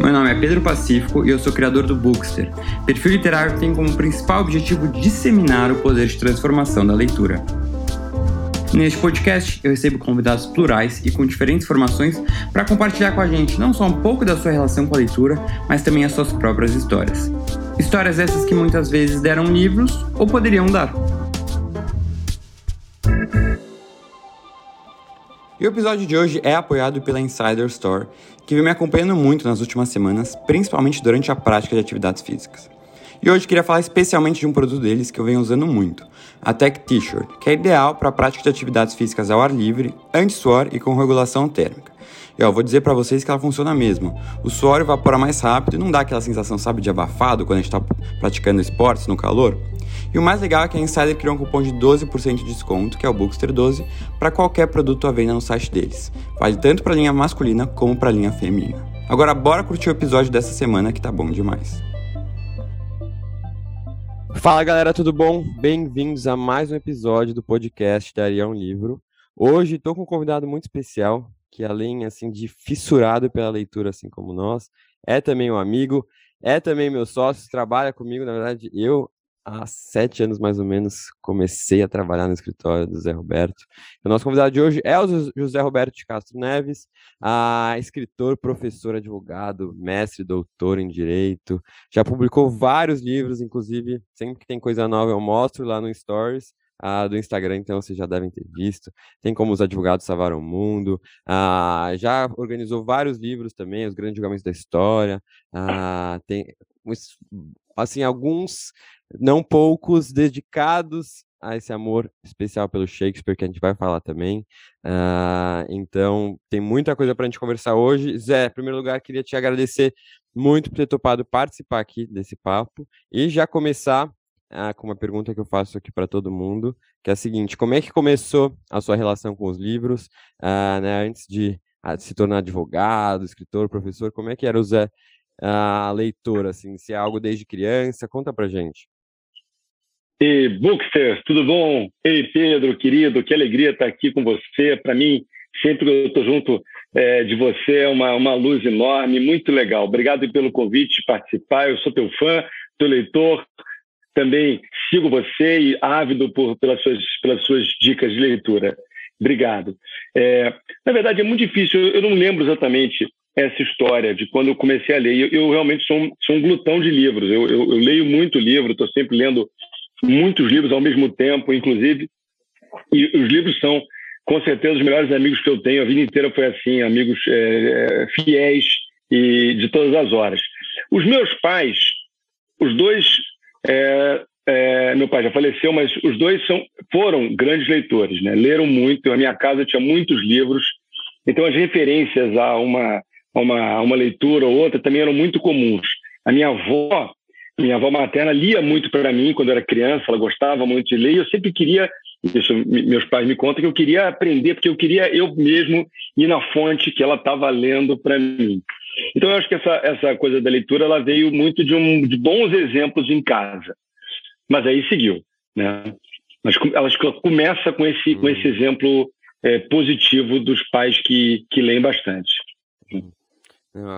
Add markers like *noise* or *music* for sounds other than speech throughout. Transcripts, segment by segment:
Meu nome é Pedro Pacífico e eu sou criador do Bookster, perfil literário tem como principal objetivo disseminar o poder de transformação da leitura. Neste podcast, eu recebo convidados plurais e com diferentes formações para compartilhar com a gente não só um pouco da sua relação com a leitura, mas também as suas próprias histórias. Histórias essas que muitas vezes deram livros ou poderiam dar. E o episódio de hoje é apoiado pela Insider Store, que vem me acompanhando muito nas últimas semanas, principalmente durante a prática de atividades físicas. E hoje queria falar especialmente de um produto deles que eu venho usando muito, a Tech T-shirt, que é ideal para a prática de atividades físicas ao ar livre, anti-suor e com regulação térmica. E ó, vou dizer para vocês que ela funciona mesmo. O suor evapora mais rápido e não dá aquela sensação, sabe, de abafado quando a gente está praticando esportes no calor. E o mais legal é que a Insider criou um cupom de 12% de desconto, que é o Bookster12, para qualquer produto à venda no site deles. Vale tanto para a linha masculina como para a linha feminina. Agora bora curtir o episódio dessa semana que tá bom demais. Fala galera, tudo bom? Bem-vindos a mais um episódio do podcast Daria um Livro. Hoje estou com um convidado muito especial, que além assim de fissurado pela leitura, assim como nós, é também um amigo, é também meu sócio, trabalha comigo, na verdade, eu há sete anos mais ou menos comecei a trabalhar no escritório do Zé Roberto. O nosso convidado de hoje é o José Roberto de Castro Neves, a escritor, professor, advogado, mestre, doutor em direito. Já publicou vários livros, inclusive sempre que tem coisa nova eu mostro lá no Stories. Ah, do Instagram, então vocês já devem ter visto. Tem como os advogados salvaram o mundo. Ah, já organizou vários livros também, os grandes julgamentos da história. Ah, tem assim alguns não poucos dedicados a esse amor especial pelo Shakespeare, que a gente vai falar também. Uh, então, tem muita coisa para a gente conversar hoje. Zé, em primeiro lugar, queria te agradecer muito por ter topado participar aqui desse papo e já começar uh, com uma pergunta que eu faço aqui para todo mundo, que é a seguinte: como é que começou a sua relação com os livros, uh, né, antes de se tornar advogado, escritor, professor? Como é que era o Zé a leitor, assim, se é algo desde criança? Conta para gente. E Bookster, tudo bom? Ei, Pedro, querido, que alegria estar aqui com você. Para mim, sempre que eu estou junto é, de você, é uma, uma luz enorme, muito legal. Obrigado pelo convite de participar. Eu sou teu fã, teu leitor. Também sigo você e ávido por, pelas, suas, pelas suas dicas de leitura. Obrigado. É, na verdade, é muito difícil, eu não lembro exatamente essa história de quando eu comecei a ler. Eu, eu realmente sou um, sou um glutão de livros. Eu, eu, eu leio muito livro, estou sempre lendo muitos livros ao mesmo tempo, inclusive. E os livros são, com certeza, os melhores amigos que eu tenho. A vida inteira foi assim, amigos é, é, fiéis e de todas as horas. Os meus pais, os dois, é, é, meu pai já faleceu, mas os dois são, foram grandes leitores, né? Leram muito. A minha casa tinha muitos livros, então as referências a uma, uma, a uma leitura ou outra também eram muito comuns. A minha avó minha avó materna lia muito para mim quando eu era criança, ela gostava muito de ler, e eu sempre queria, isso meus pais me contam, que eu queria aprender, porque eu queria eu mesmo ir na fonte que ela estava lendo para mim. Então eu acho que essa, essa coisa da leitura ela veio muito de, um, de bons exemplos em casa. Mas aí seguiu, né? Mas ela começa com esse, com esse uhum. exemplo é, positivo dos pais que, que leem bastante.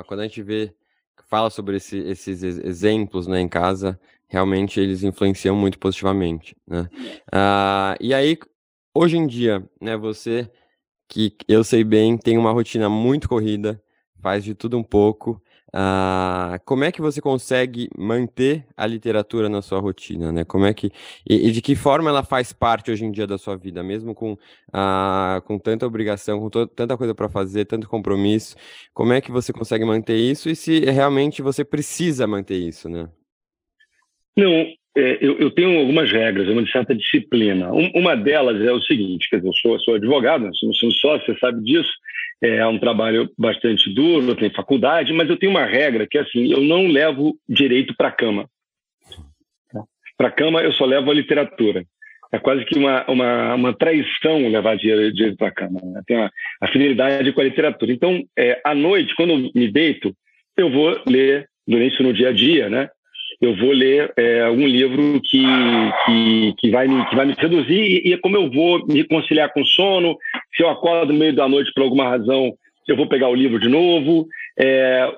Quando a gente vê fala sobre esse, esses exemplos né, em casa, realmente eles influenciam muito positivamente. Né? Ah, e aí, hoje em dia, né, você que eu sei bem tem uma rotina muito corrida, faz de tudo um pouco, ah, como é que você consegue manter a literatura na sua rotina, né? Como é que e, e de que forma ela faz parte hoje em dia da sua vida, mesmo com, ah, com tanta obrigação, com tanta coisa para fazer, tanto compromisso? Como é que você consegue manter isso e se realmente você precisa manter isso, né? Não, é, eu, eu, tenho algumas regras, uma certa disciplina. Um, uma delas é o seguinte, dizer, eu sou, sou advogado, sou, sou sócio, você sabe disso. É um trabalho bastante duro, tem faculdade, mas eu tenho uma regra que é assim, eu não levo direito para a cama. Para a cama eu só levo a literatura. É quase que uma, uma, uma traição levar direito para a cama. Né? Tem a, a fidelidade com a literatura. Então, é, à noite, quando eu me deito, eu vou ler, durante isso no dia a dia, né? eu vou ler é, algum livro que, que, que, vai me, que vai me seduzir e, e é como eu vou me conciliar com o sono. Se eu acordo no meio da noite por alguma razão, eu vou pegar o livro de novo. É,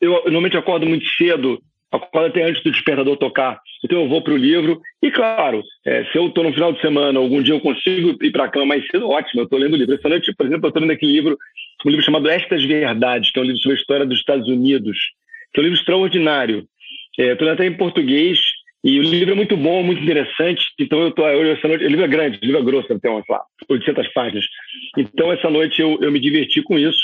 eu normalmente acordo muito cedo, acordo até antes do despertador tocar. Então eu vou para o livro. E claro, é, se eu estou no final de semana, algum dia eu consigo ir para a cama mais cedo, ótimo, eu estou lendo o livro. Essa noite, por exemplo, eu estou lendo aquele livro, um livro chamado Estas Verdades, que é um livro sobre a história dos Estados Unidos, que é um livro extraordinário. Estou é, lendo até em português, e o livro é muito bom, muito interessante. Então eu estou essa noite. O livro é grande, o livro é grosso, tem umas lá, 800 páginas. Então essa noite eu, eu me diverti com isso.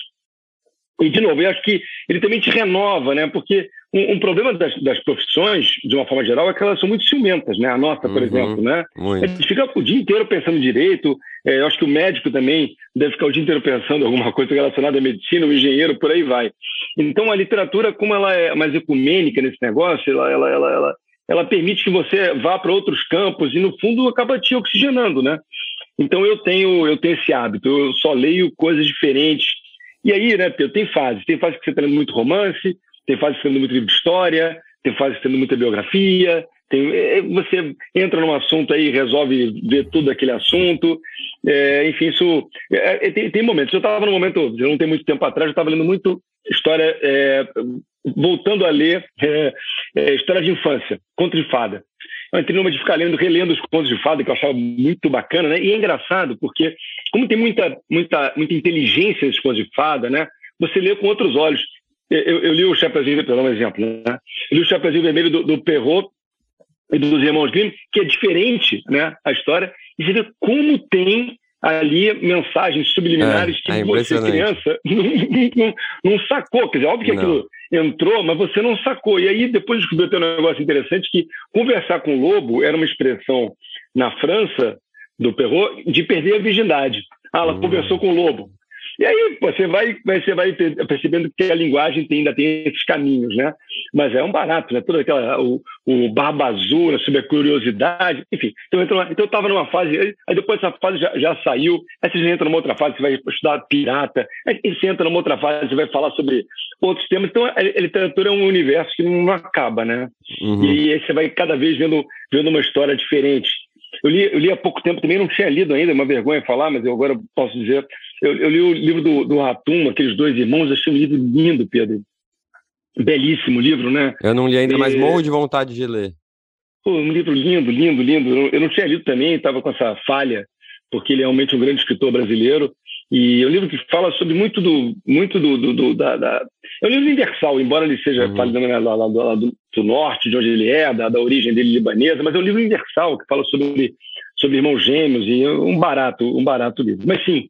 E, de novo, eu acho que ele também te renova, né? Porque um, um problema das, das, profissões, de uma forma geral, é que elas são muito ciumentas, né? A nossa, por uhum, exemplo, né? Muito. A gente fica o dia inteiro pensando direito. É, eu acho que o médico também deve ficar o dia inteiro pensando alguma coisa relacionada à medicina, o engenheiro, por aí vai. Então, a literatura, como ela é mais ecumênica nesse negócio, ela, ela, ela, ela ela permite que você vá para outros campos e, no fundo, acaba te oxigenando, né? Então, eu tenho, eu tenho esse hábito, eu só leio coisas diferentes. E aí, né, Pedro, tem fases. Tem fase que você está lendo muito romance, tem fase que você está lendo muito livro de história, tem fase que você está lendo muita biografia, tem, é, você entra num assunto aí resolve ver tudo aquele assunto. É, enfim, isso. É, é tem, tem, momentos. Eu estava no momento, não tem muito tempo atrás, eu estava lendo muito história é, voltando a ler é, é, história de infância, conto de fada. Eu entrei numa de ficar lendo, relendo os contos de fada, que eu achava muito bacana, né? E é engraçado, porque como tem muita, muita, muita inteligência nesses contos de fada, né? Você lê com outros olhos. Eu, eu li o Chapeuzinho, dar um exemplo, né? Eu li o Chapeuzinho Vermelho do, do Perrault e dos Irmãos Grimm, que é diferente, né? A história. E você vê como tem ali mensagens subliminares é, que é você, criança, *laughs* não, não, não, sacou. Quer dizer, óbvio que não. aquilo entrou, mas você não sacou. E aí depois descobriu até um negócio interessante que conversar com o lobo era uma expressão na França do Perrault de perder a virgindade. Ah, ela uhum. conversou com o lobo. E aí você vai, você vai percebendo que a linguagem tem, ainda tem esses caminhos, né? Mas é um barato, né? Toda aquela, o, o barba azul, né? sobre a curiosidade, enfim. Então, então eu estava numa fase, aí depois essa fase já, já, saiu, aí você entra numa outra fase, você vai estudar pirata, aí você entra numa outra fase, você vai falar sobre outros temas. Então, a, literatura é um universo que não acaba, né? Uhum. E aí você vai cada vez vendo, vendo uma história diferente. Eu li, eu li há pouco tempo, também não tinha lido ainda, é uma vergonha falar, mas eu agora posso dizer. Eu, eu li o livro do, do Ratum, aqueles dois irmãos, achei um livro lindo, Pedro. Belíssimo livro, né? Eu não li ainda, e... mas morro de vontade de ler. Pô, um livro lindo, lindo, lindo. Eu não tinha lido também, estava com essa falha, porque ele é realmente um grande escritor brasileiro. E é um livro que fala sobre muito do. Muito do, do, do da, da, É um livro universal, embora ele seja uhum. falando lá, lá, lá, do, do, norte, de onde ele é, da, da origem dele libanesa, mas é um livro universal que fala sobre, sobre irmãos gêmeos e é um barato, um barato livro. Mas sim,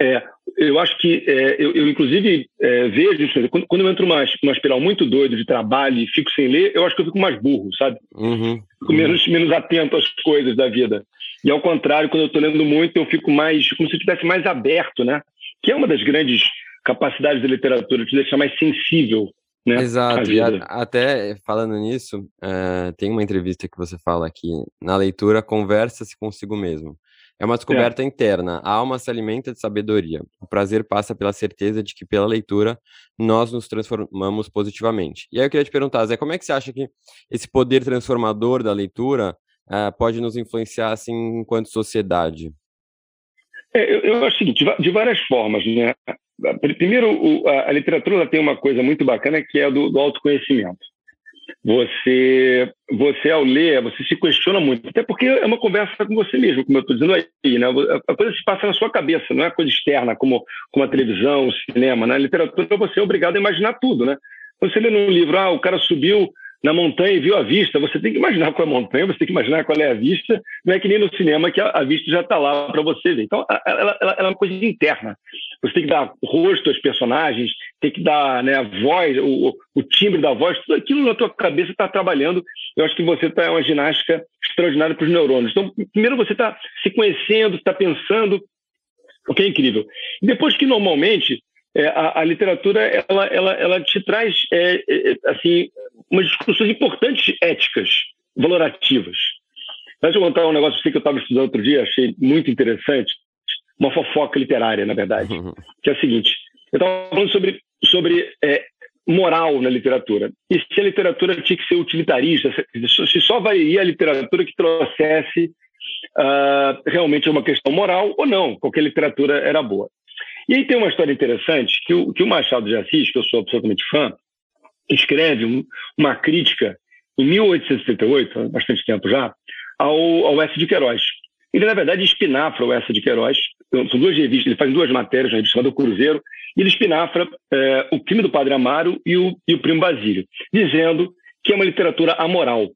é, eu acho que é, eu, eu, inclusive é, vejo isso quando, quando, eu entro numa, numa espiral muito doido de trabalho e fico sem ler, eu acho que eu fico mais burro, sabe? Uhum. Fico menos, menos atento às coisas da vida. E ao contrário, quando eu estou lendo muito, eu fico mais, como se eu estivesse mais aberto, né? Que é uma das grandes capacidades da literatura, te deixar mais sensível né, Exato, e a, até falando nisso, uh, tem uma entrevista que você fala que na leitura conversa-se consigo mesmo. É uma descoberta é. interna. A alma se alimenta de sabedoria. O prazer passa pela certeza de que, pela leitura, nós nos transformamos positivamente. E aí eu queria te perguntar, Zé, como é que você acha que esse poder transformador da leitura uh, pode nos influenciar assim enquanto sociedade? É, eu, eu, acho o seguinte, de várias formas, né? Primeiro, a, literatura tem uma coisa muito bacana que é do, do autoconhecimento. Você, você ao ler, você se questiona muito, até porque é uma conversa com você mesmo, como eu estou dizendo aí, né? A coisa se passa na sua cabeça, não é coisa externa, como, como a televisão, o cinema, né? A literatura você é obrigado a imaginar tudo, né? Você lê num livro, ah, o cara subiu na montanha e viu a vista, você tem que imaginar qual é a montanha, você tem que imaginar qual é a vista, não é que nem no cinema que a, a vista já está lá para você ver. Então, ela, ela, ela, é uma coisa interna. Você tem que dar rosto aos personagens, tem que dar né, a voz, o, o timbre da voz, tudo aquilo na tua cabeça está trabalhando. Eu acho que você está é uma ginástica extraordinária para os neurônios. Então, primeiro você está se conhecendo, está pensando, o que é incrível. Depois que normalmente é, a, a, literatura ela, ela, ela te traz é, é, assim umas discussões importantes éticas, valorativas. Deixa eu contar um negócio que eu estava estudando outro dia, achei muito interessante, uma fofoca literária, na verdade, uhum. que é o seguinte: eu estava falando sobre, sobre é, moral na literatura. E se a literatura tinha que ser utilitarista, se só valia a literatura que trouxesse uh, realmente uma questão moral ou não, qualquer literatura era boa. E aí tem uma história interessante que o, que o Machado de Assis, que eu sou absolutamente fã, escreve um, uma crítica em 1878, bastante tempo já, ao, ao S. de Queiroz. Ele, na verdade, espinafra o S. de Queiroz. São duas revistas, ele faz duas matérias na revista chamada Cruzeiro, e ele espinafra é, o crime do Padre Amaro e o, e o Primo Basílio, dizendo que é uma literatura amoral.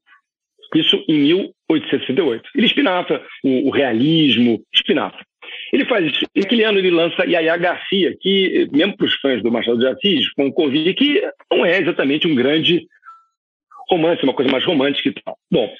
Isso em 1868. Ele espinafra o, o realismo, espinafra. Ele faz isso. E aquele ano ele lança Yaya Garcia, que, mesmo para os fãs do Machado de Assis, vão convir que não é exatamente um grande romance, uma coisa mais romântica e tal. Bom,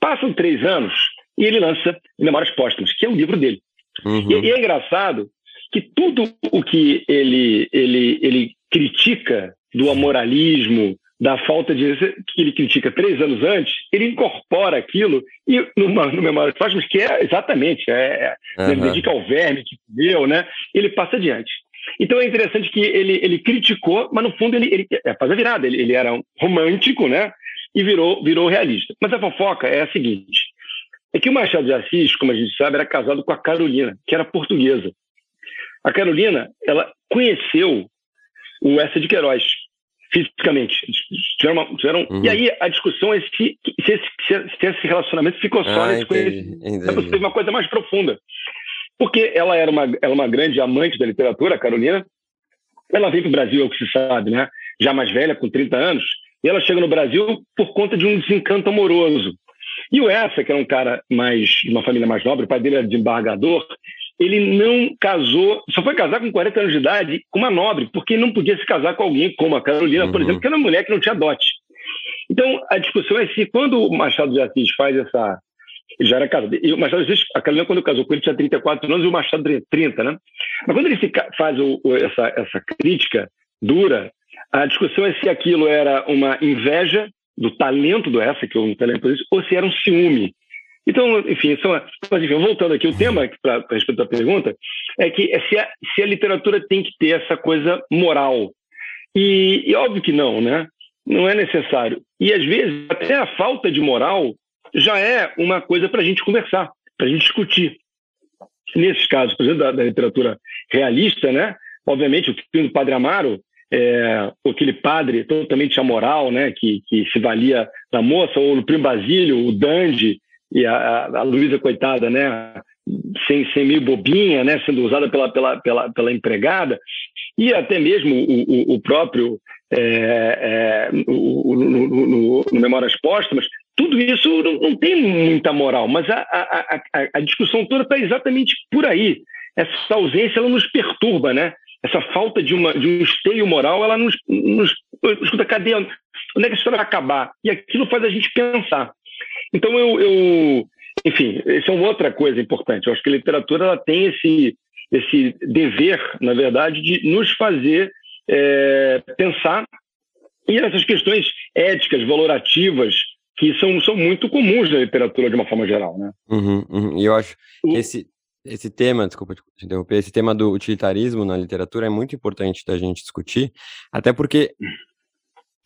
passam três anos e ele lança Memórias Póstumas, que é o livro dele. Uhum. E, e, é engraçado que tudo o que ele, ele, ele critica do amoralismo, da falta de. que ele critica três anos antes, ele incorpora aquilo e numa, no Memórias Póstumas, que é exatamente, é, uhum. ele dedica ao verme que deu, né? Ele passa adiante. Então é interessante que ele, ele criticou, mas no fundo ele, ele é, faz a virada. Ele, ele era um romântico, né? E virou, virou realista. Mas a fofoca é a seguinte: é que o Machado de Assis, como a gente sabe, era casado com a Carolina, que era portuguesa. A Carolina, ela conheceu o Essa de Queiroz, fisicamente. Tiveram uma, tiveram, uhum. E aí a discussão é se, se, esse, se esse relacionamento ficou só ah, nesse conhecimento. É teve uma coisa mais profunda. Porque ela era uma, ela é uma grande amante da literatura, a Carolina. Ela veio para o Brasil, é o que se sabe, né? já mais velha, com 30 anos. E ela chega no Brasil por conta de um desencanto amoroso. E o Essa, que era um cara mais de uma família mais nobre, o pai dele era desembargador, ele não casou, só foi casar com 40 anos de idade com uma nobre, porque não podia se casar com alguém como a Carolina, uhum. por exemplo, que era uma mulher que não tinha dote. Então, a discussão é se quando o Machado de Assis faz essa. Ele já era casado. E o Machado de Assis, a Carolina, quando casou com ele, tinha 34 anos e o Machado 30, né? Mas quando ele faz o, essa, essa crítica dura, a discussão é se aquilo era uma inveja do talento do essa, que é um talento ou se era um ciúme. Então, enfim, são, mas, enfim voltando aqui, o tema, para responder a pergunta, é que é se a, se a literatura tem que ter essa coisa moral. E, e óbvio que não, né? Não é necessário. E às vezes, até a falta de moral já é uma coisa para a gente conversar, para a gente discutir. Nesses casos, por exemplo, da, da literatura realista, né? Obviamente, o filme do Padre Amaro é, aquele padre totalmente amoral, né, que, que se valia da moça, ou o primo Basílio, o Dandy e a, a Luísa, coitada, né, sem, sem meio bobinha, né, sendo usada pela, pela, pela, pela empregada, e até mesmo o, o, o próprio é, é, no, no, no, Memórias Póstumas, tudo isso não, não, tem muita moral, mas a, a, a, a discussão toda está exatamente por aí. Essa ausência ela nos perturba, né? essa falta de, uma, de um esteio moral, ela nos, nos escuta, cadê? Onde é que a história vai acabar? E aquilo faz a gente pensar. Então, eu, eu enfim, essa é uma outra coisa importante. Eu acho que a literatura ela tem esse, esse dever, na verdade, de nos fazer é, pensar e essas questões éticas, valorativas, que são, são muito comuns na literatura de uma forma geral, né? Uhum, uhum. E eu acho que esse, esse tema, desculpa te interromper, esse tema do utilitarismo na literatura é muito importante da gente discutir, até porque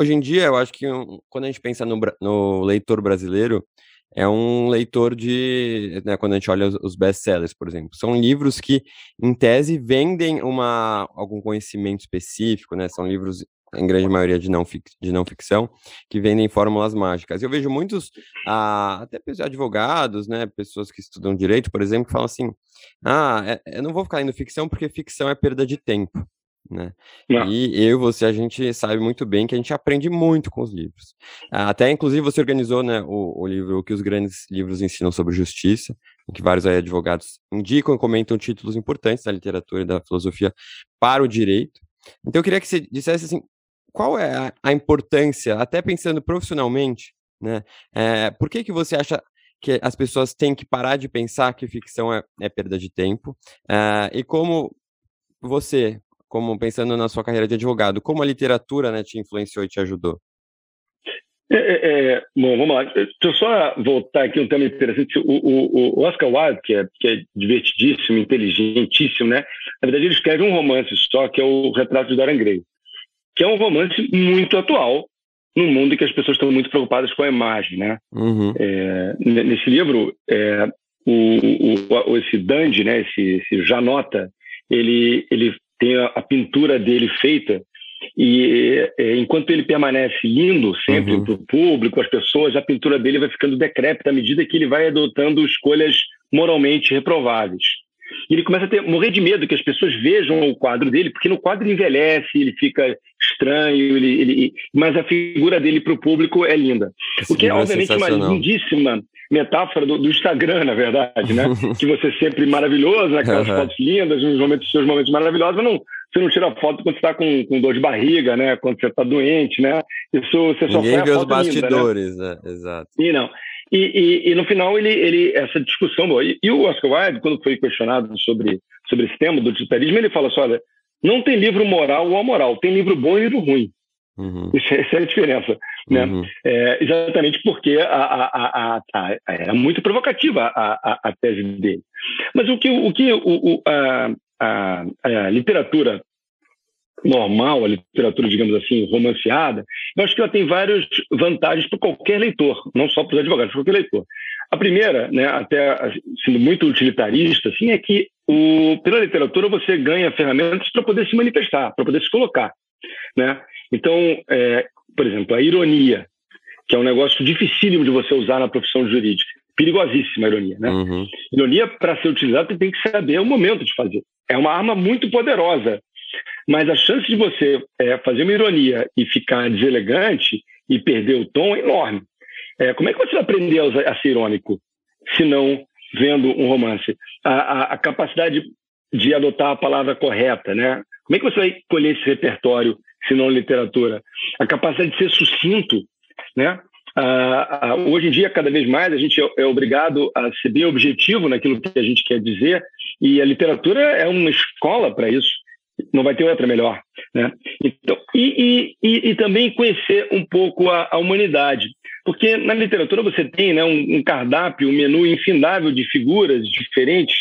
hoje em dia eu acho que quando a gente pensa no, no, leitor brasileiro, é um leitor de, né, quando a gente olha os, os best-sellers, por exemplo, são livros que, em tese, vendem uma, algum conhecimento específico, né, são livros em grande maioria de não, de não ficção, que vendem fórmulas mágicas. Eu vejo muitos, ah, até advogados, né, pessoas que estudam direito, por exemplo, que falam assim: ah, é, eu não vou ficar lendo ficção porque ficção é perda de tempo. Né? E eu e você, a gente sabe muito bem que a gente aprende muito com os livros. Até, inclusive, você organizou né, o, o livro O que os grandes livros ensinam sobre justiça, em que vários advogados indicam e comentam títulos importantes da literatura e da filosofia para o direito. Então, eu queria que você dissesse assim, qual é a, a importância, até pensando profissionalmente, né? É, por que, que você acha que as pessoas têm que parar de pensar que ficção é, é perda de tempo? É, e como você, como pensando na sua carreira de advogado, como a literatura né, te influenciou e te ajudou? É, é, é bom, vamos lá. Deixa eu só voltar aqui um tema interessante. O, o, o Oscar Wilde, que é, que é, divertidíssimo, inteligentíssimo, né? Na verdade, ele escreve um romance só, que é o Retrato de Dorian Gray que é um romance muito atual num mundo em que as pessoas estão muito preocupadas com a imagem, né? Uhum. É, nesse livro, é, o, o, esse Dandy, né, esse, esse Janota, ele, ele tem a, a, pintura dele feita E é, enquanto ele permanece lindo sempre uhum. para o público, as pessoas, a pintura dele vai ficando decrépita à medida que ele vai adotando escolhas moralmente reprováveis. E ele começa a ter, morrer de medo que as pessoas vejam o quadro dele, porque no quadro ele envelhece, ele fica estranho, ele, ele mas a figura dele para o público é linda. Esse o que é, obviamente, uma lindíssima metáfora do, do, Instagram, na verdade, né? *laughs* que você é sempre maravilhoso, né? aquelas uhum. fotos lindas, nos momentos, seus momentos maravilhosos, mas não, você não tira foto quando você está com, com, dor de barriga, né? Quando você está doente, né? Isso você só Ninguém vê os bastidores, linda, né? né? Exato. E não. E, e, e, no final ele, ele essa discussão boa. E, e, o Oscar Wilde, quando foi questionado sobre sobre esse tema do utilitarismo, ele fala assim, olha, não tem livro moral ou amoral, tem livro bom e livro ruim. Uhum. essa é a diferença, né? Uhum. É, exatamente porque a, a, a, é muito provocativa a, tese dele. Mas o que, o que o, o, a, literatura normal, a literatura, digamos assim, romanceada, eu acho que ela tem várias vantagens para qualquer leitor, não só para os advogados, para qualquer leitor. A primeira, né, até sendo muito utilitarista, assim, é que o, pela literatura você ganha ferramentas para poder se manifestar, para poder se colocar. Né? Então, é, por exemplo, a ironia, que é um negócio dificílimo de você usar na profissão jurídica. Perigosíssima a ironia. Né? Uhum. Ironia, para ser utilizada, você tem que saber o momento de fazer. É uma arma muito poderosa mas a chance de você é, fazer uma ironia e ficar deselegante e perder o tom é enorme. É, como é que você vai aprender a, a ser irônico se não vendo um romance? A, a, a, capacidade de adotar a palavra correta, né? Como é que você vai colher esse repertório se não literatura? A capacidade de ser sucinto, né? hoje em dia, cada vez mais, a gente é, é obrigado a ser bem objetivo naquilo que a gente quer dizer, e a literatura é uma escola para isso não vai ter outra melhor. Né? Então, e, e, e, também conhecer um pouco a, a, humanidade. Porque na literatura você tem né, um, um, cardápio, um menu infindável de figuras diferentes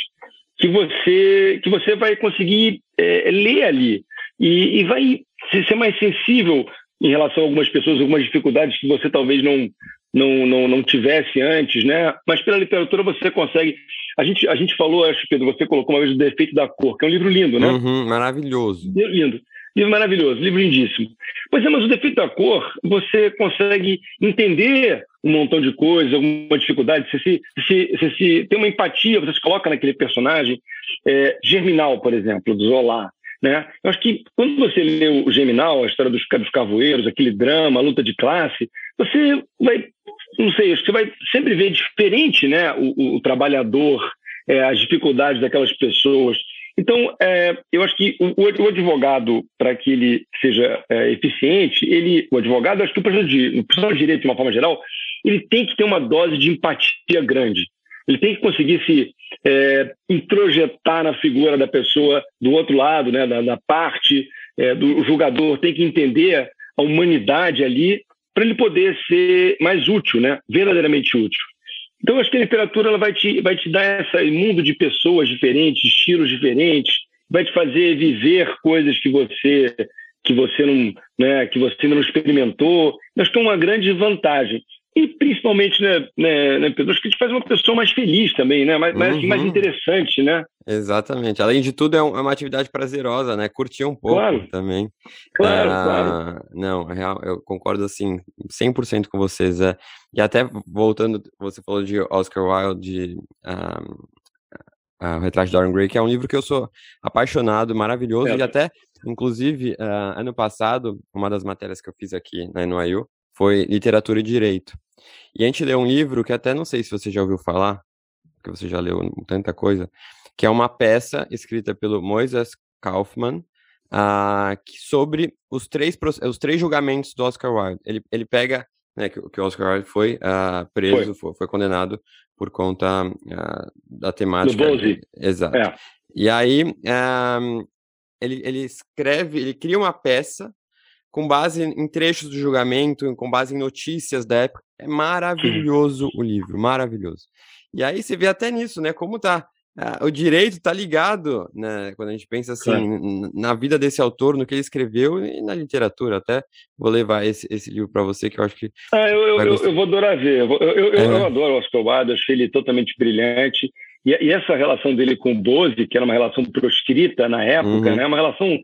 que você, que você vai conseguir é, ler ali. E, e vai ser mais sensível em relação a algumas pessoas, algumas dificuldades que você talvez não, não, não, não tivesse antes, né? Mas pela literatura você consegue. A gente, a gente falou, acho, Pedro, você colocou uma vez o Defeito da Cor, que é um livro lindo, né? Uhum, maravilhoso. Lindo. Livro maravilhoso, livro lindíssimo. Pois é, mas o defeito da cor, você consegue entender um montão de coisas, alguma dificuldade, você se, se, se tem uma empatia, você se coloca naquele personagem. É, Germinal, por exemplo, do Zola. Né? Eu acho que quando você lê o Germinal, a história dos, dos cavoeiros, aquele drama, a luta de classe, você vai não sei, você vai sempre ver diferente né, o, o trabalhador, é, as dificuldades daquelas pessoas. Então, é, eu acho que o, o advogado, para que ele seja é, eficiente, ele, o advogado, acho que o profissional de, o de direito, de uma forma geral, ele tem que ter uma dose de empatia grande. Ele tem que conseguir se é, introjetar na figura da pessoa do outro lado, né, da parte é, do julgador, tem que entender a humanidade ali para ele poder ser mais útil, né? verdadeiramente útil. Então, acho que a literatura ela vai, te, vai te dar esse mundo de pessoas diferentes, estilos diferentes, vai te fazer viver coisas que você que você não, né, que você não experimentou. Acho que é uma grande vantagem. E principalmente, né, né, né, Pedro, acho que te faz uma pessoa mais feliz também, né? Mais, uhum. mais interessante, né? Exatamente. Além de tudo, é, é uma atividade prazerosa, né? Curtir um pouco claro. também. Claro, ah, claro. Não, eu concordo, assim, 100% com vocês. É. E até voltando, você falou de Oscar Wilde, de um, uh, O Retrato de Dorian Gray, que é um livro que eu sou apaixonado, maravilhoso, é. e até, inclusive, uh, ano passado, uma das matérias que eu fiz aqui na NYU foi Literatura e Direito. E a gente leu um livro que até não sei se você já ouviu falar, porque você já leu tanta coisa, que é uma peça escrita pelo Moises Kaufman, uh, que sobre os três, os três julgamentos do Oscar Wilde. Ele, ele pega né, que, que o Oscar Wilde foi uh, preso, foi. Foi, foi. condenado por conta uh, da temática. Do Exato. É. E aí ele, ele escreve, ele cria uma peça com base em trechos do julgamento, com base em notícias da época. É maravilhoso o livro, maravilhoso. E aí você vê até nisso, né? Como tá. Ah, o direito tá ligado, né? Quando a gente pensa assim, claro. na vida desse autor, no que ele escreveu e na literatura. Até vou levar esse, esse livro para você, que eu acho que. Ah, eu, eu, eu, vou adorar ver. Eu, eu, é. eu adoro o Oscar Wilde, achei ele totalmente brilhante. E, essa relação dele com o Bose, que era uma relação proscrita na época, uhum. né? Uma relação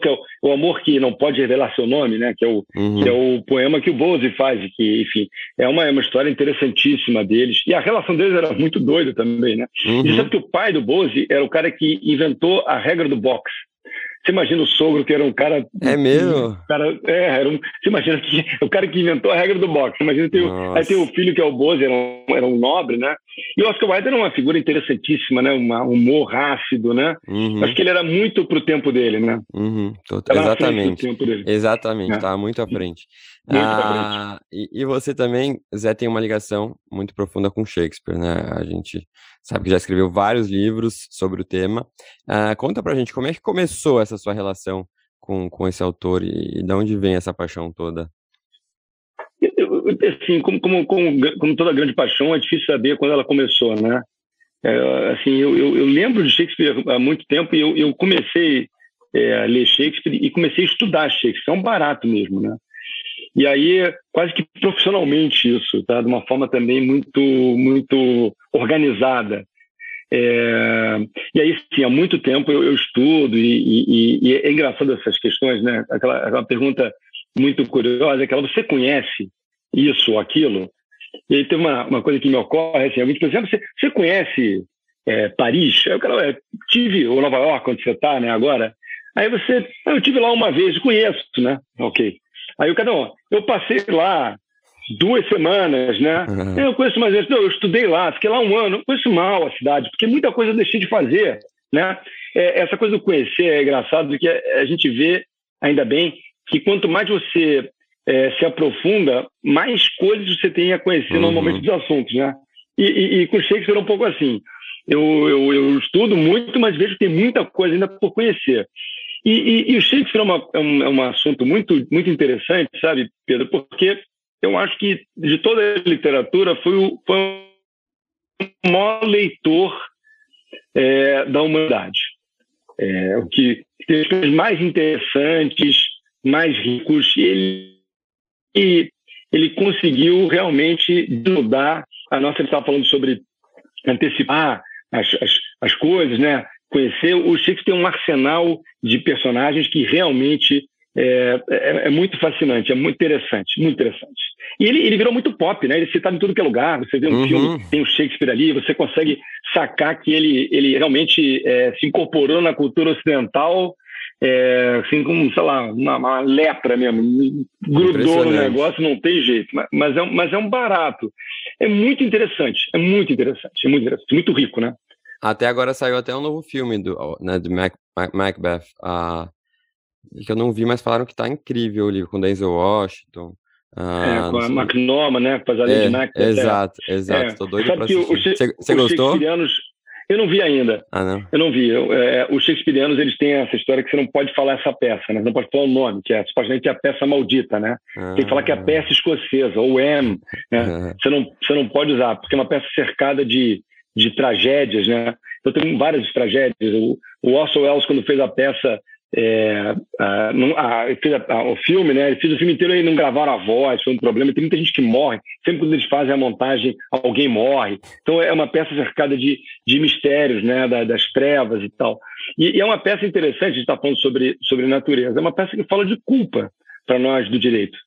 que é o, o, amor que não pode revelar seu nome, né? Que é o uhum. que é o poema que o Bose faz, que enfim é uma, é uma história interessantíssima deles. E a relação deles era muito doida também, né? Uhum. E sabe que o pai do Bose era o cara que inventou a regra do boxe. Você imagina o sogro, que era um cara. É mesmo? cara, é, era um, você imagina que *laughs* o cara que inventou a regra do boxe. Imagina tem o, aí tem o filho que é o Boze, era um, era um nobre, né? E o Oscar Wilde era uma figura interessantíssima, né? Um humor ácido, né? Uhum. Acho que ele era muito pro tempo dele, né? Uhum. Exatamente. Exatamente, estava é. muito à frente. Muito ah, à frente. E, e você também, Zé, tem uma ligação muito profunda com Shakespeare, né? A gente sabe que já escreveu vários livros sobre o tema. Uh, conta pra gente como é que começou essa sua relação com, com esse autor e, e de onde vem essa paixão toda? Assim, como, como, como, como, toda grande paixão, é difícil saber quando ela começou, né? É, assim, eu, eu, eu, lembro de Shakespeare há muito tempo e eu, eu comecei é, a ler Shakespeare e comecei a estudar Shakespeare. É um barato mesmo, né? E aí, quase que profissionalmente isso, tá? De uma forma também muito, muito organizada. É... E aí, sim, há muito tempo eu, eu estudo e, e, e, é engraçado essas questões, né? Aquela, aquela pergunta muito curiosa, aquela, você conhece isso ou aquilo? E aí tem uma, uma coisa que me ocorre, assim, alguém, por exemplo, você, você conhece é, Paris? Aí o cara, é, tive, ou Nova York, onde você está, né, agora? Aí você, ah, eu tive lá uma vez, conheço, né? Ok. Aí o cara, eu passei lá duas semanas, né? Uhum. Eu conheço mais gente, não, eu estudei lá, fiquei lá um ano, eu conheço mal a cidade, porque muita coisa eu deixei de fazer, né? É, essa coisa do conhecer é engraçado, porque a gente vê, ainda bem, que quanto mais você é, se aprofunda, mais coisas você tem a conhecer uhum. normalmente dos assuntos, né? E, e, e com Shakespeare é um pouco assim. Eu, eu, eu, estudo muito, mas vejo que tem muita coisa ainda por conhecer. E, e, e o Shakespeare é, uma, é, um, é um assunto muito, muito interessante, sabe, Pedro? Porque eu acho que de toda a literatura foi o, foi o maior leitor é, da humanidade. É, o que tem coisas mais interessantes, mais ricos, e ele, e ele conseguiu realmente mudar a nossa. Ele estava falando sobre antecipar as, as, as coisas, né? conhecer. O Shakespeare tem um arsenal de personagens que realmente é, é, é, muito fascinante, é muito interessante, muito interessante. E ele, ele virou muito pop, né? Ele é citado em tudo que é lugar. Você vê um uhum. filme, tem o Shakespeare ali, você consegue sacar que ele, ele realmente é, se incorporou na cultura ocidental, é, assim como, sei lá, uma, uma lepra mesmo. Grudou no negócio, não tem jeito. Mas, mas, é, mas é um barato. É muito interessante, é muito interessante, é muito interessante, muito rico, né? Até agora saiu até um novo filme do, né, de Mac, Mac, Macbeth, uh, que eu não vi, mas falaram que tá incrível o livro, com Denzel Washington. Uh, é, com a McNoma, né? Com as é. É. Exato, é. exato. Tô doido Sabe pra assistir. Você, você gostou? Eu não vi ainda. Ah, não? Eu não vi. Eu, é, os shakespearianos, eles têm essa história que você não pode falar essa peça, né? Você não pode falar o nome, que é supostamente a peça maldita, né? Ah. Tem que falar que é a peça escocesa, ou M, né? Ah. *laughs* Você, não, você não pode usar, porque é uma peça cercada de, de tragédias, né? Então tem várias tragédias. O, o Orson Welles, quando fez a peça, é, a, a, a, o filme, né? Ele fez o filme inteiro e não gravaram a voz, foi um problema. Tem muita gente que morre. Sempre quando eles fazem a montagem, alguém morre. Então é uma peça cercada de, de mistérios, né? Da, das trevas e tal. E, e, é uma peça interessante, a gente está falando sobre, sobre natureza. É uma peça que fala de culpa para nós do direito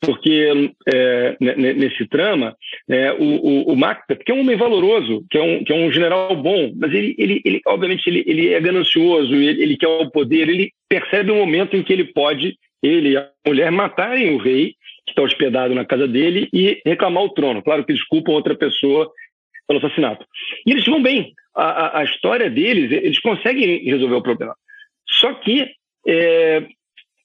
porque é, nesse trama, é, o, o, o Macbeth, que é um homem valoroso, que é um, que é um general bom, mas ele, ele, ele obviamente, ele, ele é ganancioso, ele, ele quer o poder, ele percebe o momento em que ele pode, ele e a mulher, matarem o rei, que está hospedado na casa dele, e reclamar o trono. Claro que eles culpam outra pessoa pelo assassinato. E eles vão bem. A, a, a história deles, eles conseguem resolver o problema. Só que é,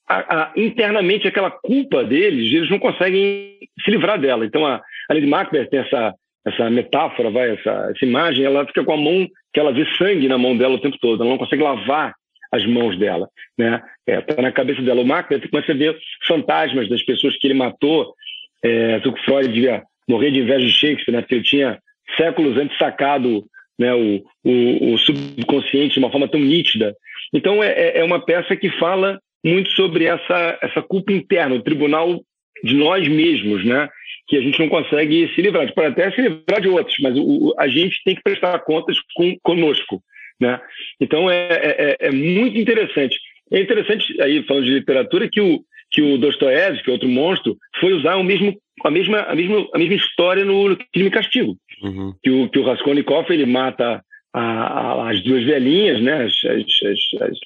a, a, internamente aquela culpa deles, eles não conseguem se livrar dela. Então, a, a Lady Macbeth tem essa, essa metáfora, vai, essa, essa imagem, ela fica com a mão, que ela vê sangue na mão dela o tempo todo, ela não consegue lavar as mãos dela, né? É, tá na cabeça dela. O Macbeth começa a ver fantasmas das pessoas que ele matou. É, o Freud devia morrer de inveja de Shakespeare, né? Porque ele tinha séculos antes sacado né, o, o, o subconsciente de uma forma tão nítida. Então é, é, é uma peça que fala muito sobre essa, essa culpa interna. O tribunal de nós mesmos, né? Que a gente não consegue se livrar. Pode até se livrar de outros, mas o, a gente tem que prestar contas com, conosco, né? Então é, é, é, é muito interessante. É interessante, aí falando de literatura, que o, que o Dostoiévski, outro monstro, foi usar o mesmo, a, mesma, a, mesma, a mesma história no Crime e Castigo. Uhum. Que, o, que o Raskolnikov ele mata a, a, as duas velhinhas, né, as, as, as, as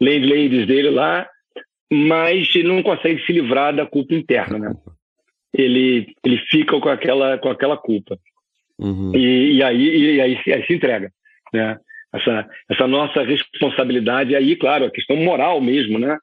landladies dele lá, mas ele não consegue se livrar da culpa interna, né? Ele, ele fica com aquela, com aquela culpa. Uhum. E, e, aí, e aí, aí se entrega, né? Essa, essa nossa responsabilidade, aí, claro, a questão moral mesmo, né?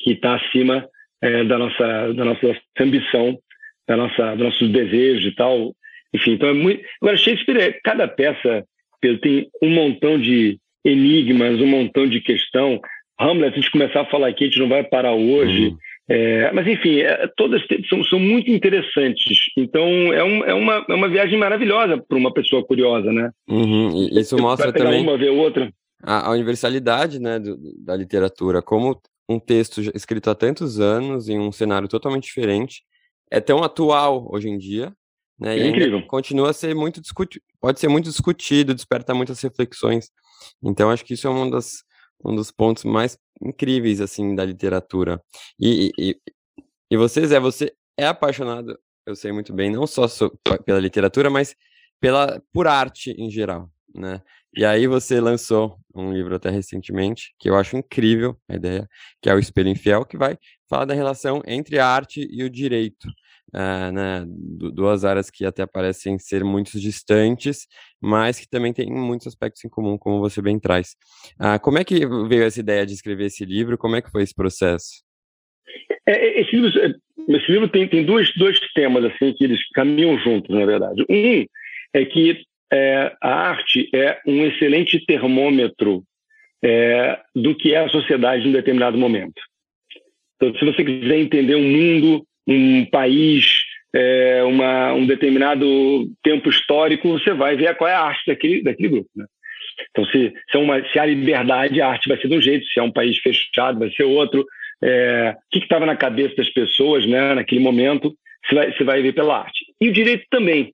Que está acima é, da, nossa, da nossa ambição, da nossa, dos nossos desejos e tal. Enfim, então é muito. Agora, Shakespeare, cada peça Pedro, tem um montão de enigmas, um montão de questão. Hamlet, a gente começar a falar aqui, a gente não vai parar hoje. Uhum. É, mas, enfim, é, todas são, são, muito interessantes. Então, é, um, é, uma, é uma viagem maravilhosa para uma pessoa curiosa, né? Uhum. Isso mostra também uma, ver outra. A, a universalidade né, do, da literatura. Como um texto escrito há tantos anos, em um cenário totalmente diferente, é tão atual hoje em dia, né? É incrível. Continua a ser muito discutido, pode ser muito discutido, desperta muitas reflexões. Então, acho que isso é um, das, um dos pontos mais incríveis, assim, da literatura. E, e, e você, Zé, você é apaixonado, eu sei muito bem, não só pela literatura, mas pela, por arte em geral, né? E aí você lançou um livro até recentemente, que eu acho incrível a ideia, que é o Espelho Infiel, que vai falar da relação entre a arte e o direito uh, né, duas áreas que até parecem ser muito distantes, mas que também têm muitos aspectos em comum, como você bem traz. Uh, como é que veio essa ideia de escrever esse livro? Como é que foi esse processo? É, é esse livro, é, esse livro tem, tem dois, dois temas assim que eles caminham juntos, na verdade. Um é que é, a arte é um excelente termômetro é, do que é a sociedade em um determinado momento. Então, se você quiser entender o mundo um país, é, uma, um determinado tempo histórico, você vai ver qual é a arte daquele, daquele grupo. Né? Então, se, se, é uma, se há liberdade, a arte vai ser de um jeito, se é um país fechado, vai ser outro. É, o que estava na cabeça das pessoas né, naquele momento, você vai, você vai ver pela arte. E o direito também.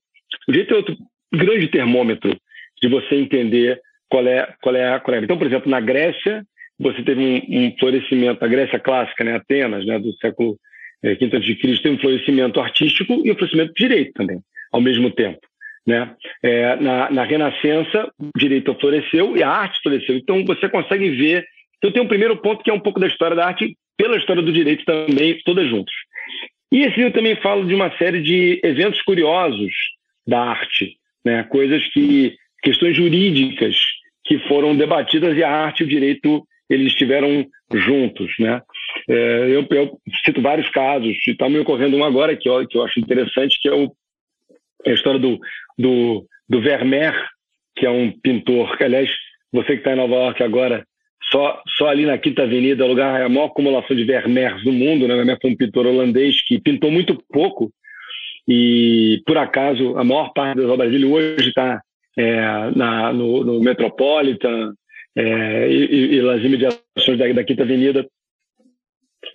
O direito é outro grande termômetro de você entender qual é, qual é, qual é. Então, por exemplo, na Grécia, você teve um, um florescimento, a Grécia clássica, né, Atenas, né, do século é, quinta de Cristo tem um florescimento artístico e um florescimento de direito também, ao mesmo tempo. Né? É, na, na, Renascença, o direito floresceu e a arte floresceu. Então você consegue ver. Então tem um primeiro ponto que é um pouco da história da arte pela história do direito também, todas juntas. E esse livro também fala de uma série de eventos curiosos da arte, né? coisas que questões jurídicas que foram debatidas e a arte e o direito eles estiveram juntos, né? É, eu, eu, cito vários casos, e está me ocorrendo um agora que eu, que eu acho interessante, que é, o, a história do, do, do Vermeer, que é um pintor, que, aliás, você que está em Nova York agora, só, só ali na Quinta Avenida, lugar é a maior acumulação de Vermeers do mundo, né? Vermeer foi um pintor holandês que pintou muito pouco, e por acaso a maior parte das obras dele hoje está é, no, no Metropolitan, é, e, e, nas imediações da, da Quinta Avenida.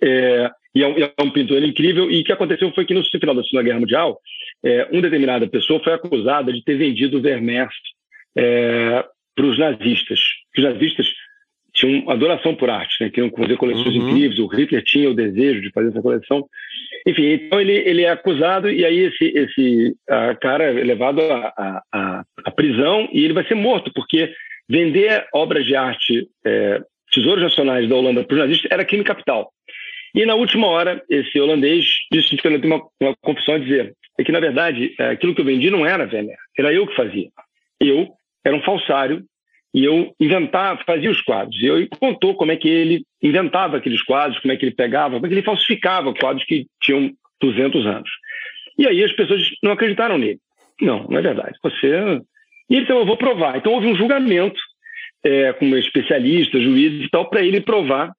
É, e é, um, é, um, pintor incrível. E o que aconteceu foi que no final da Segunda Guerra Mundial, é, uma determinada pessoa foi acusada de ter vendido Vermeer é, para os nazistas. Os nazistas tinham adoração por arte, né? queriam fazer coleções uhum. incríveis. O Hitler tinha o desejo de fazer essa coleção. Enfim, então ele, ele é acusado e aí esse, esse cara é levado à prisão e ele vai ser morto, porque vender obras de arte, é, tesouros nacionais da Holanda para os nazistas, era crime capital. E na última hora, esse holandês disse que tem uma, uma confissão a dizer: é que, na verdade, é, aquilo que eu vendi não era Werner, era eu que fazia. Eu era um falsário e eu inventava, fazia os quadros. E eu contou como é que ele inventava aqueles quadros, como é que ele pegava, como é que ele falsificava quadros que tinham 200 anos. E aí as pessoas não acreditaram nele. Não, não é verdade. Você e ele falou, eu vou provar. Então houve um julgamento é, com especialistas, juízes e tal, para ele provar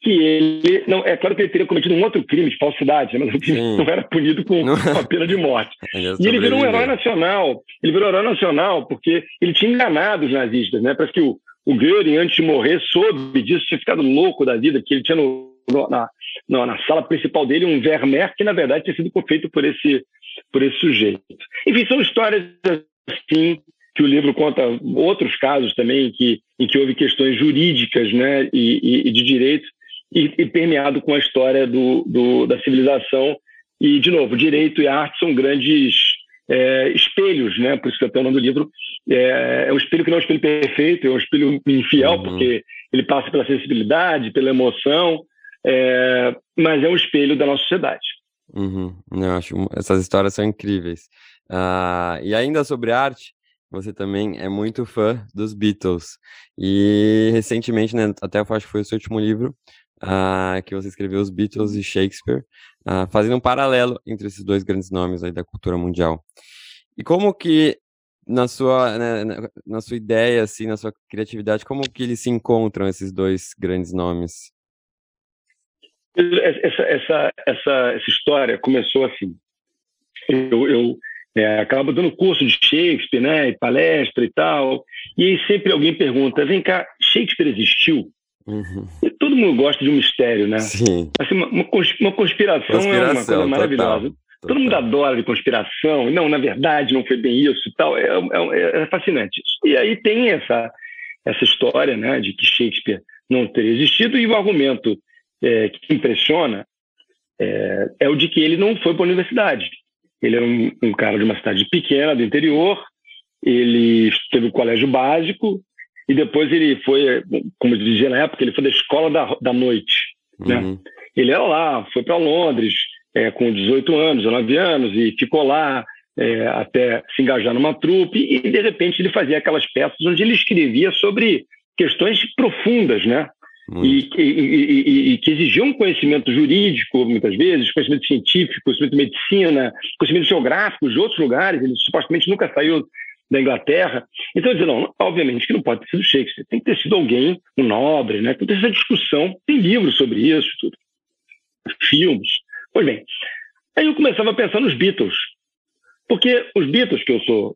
que ele. não É claro que ele teria cometido um outro crime de falsidade, né, mas o crime não era punido com, *laughs* a pena de morte. *laughs* e ele virou um herói nacional. Ele virou um herói nacional porque ele tinha enganado os nazistas, né? Parece que o, o Göring, antes de morrer, soube disso, tinha ficado louco da vida, porque ele tinha no, no, na, na, na sala principal dele um Vermeer que na verdade tinha sido feito por esse por esse sujeito. Enfim, são histórias assim que o livro conta outros casos também que, em que houve questões jurídicas né, e, e, e de direito e, e, permeado com a história do, do, da civilização. E, de novo, direito e arte são grandes é, espelhos, né? por isso que eu o nome do livro. É, é, um espelho que não é um espelho perfeito, é um espelho infiel, uhum. porque ele passa pela sensibilidade, pela emoção, é, mas é um espelho da nossa sociedade. Uhum. Eu acho essas histórias são incríveis. Uh, e ainda sobre arte, você também é muito fã dos Beatles. E recentemente, né, até eu acho que foi o seu último livro, uh, que você escreveu Os Beatles e Shakespeare, uh, fazendo um paralelo entre esses dois grandes nomes aí da cultura mundial. E como que na sua, né, na sua ideia, assim, na sua criatividade, como que eles se encontram, esses dois grandes nomes? Essa, essa, essa, essa história começou assim. Eu, eu é, acabo dando curso de Shakespeare, né, palestra e tal, e aí sempre alguém pergunta, vem cá, Shakespeare existiu? Uhum. E todo mundo gosta de um mistério, né? Sim. Assim, uma, uma conspiração, conspiração, é uma coisa maravilhosa. Total. Todo mundo adora de conspiração, não, na verdade não foi bem isso e tal, é, é, é, fascinante. E aí tem essa, essa história né, de que Shakespeare não teria existido, e o argumento é, que impressiona é, é, o de que ele não foi para a universidade. Ele era um, um, cara de uma cidade pequena, do interior, ele teve o colégio básico, e depois ele foi, como dizia na época, ele foi da escola da, da noite. Né? Uhum. Ele era lá, foi para Londres, é, com 18 anos, 19 anos, e ficou lá é, até se engajar numa trupe, e de repente ele fazia aquelas peças onde ele escrevia sobre questões profundas, né? E, e, e, e, que exigiam conhecimento jurídico, muitas vezes, conhecimento científico, conhecimento de medicina, conhecimento geográfico de outros lugares. Ele supostamente nunca saiu da Inglaterra. Então, dizia, não, obviamente que não pode ter sido Shakespeare, tem que ter sido alguém, um nobre, né? Tem que ter essa discussão, tem livros sobre isso, tudo. filmes. Pois bem, aí eu começava a pensar nos Beatles. Porque os Beatles, que eu sou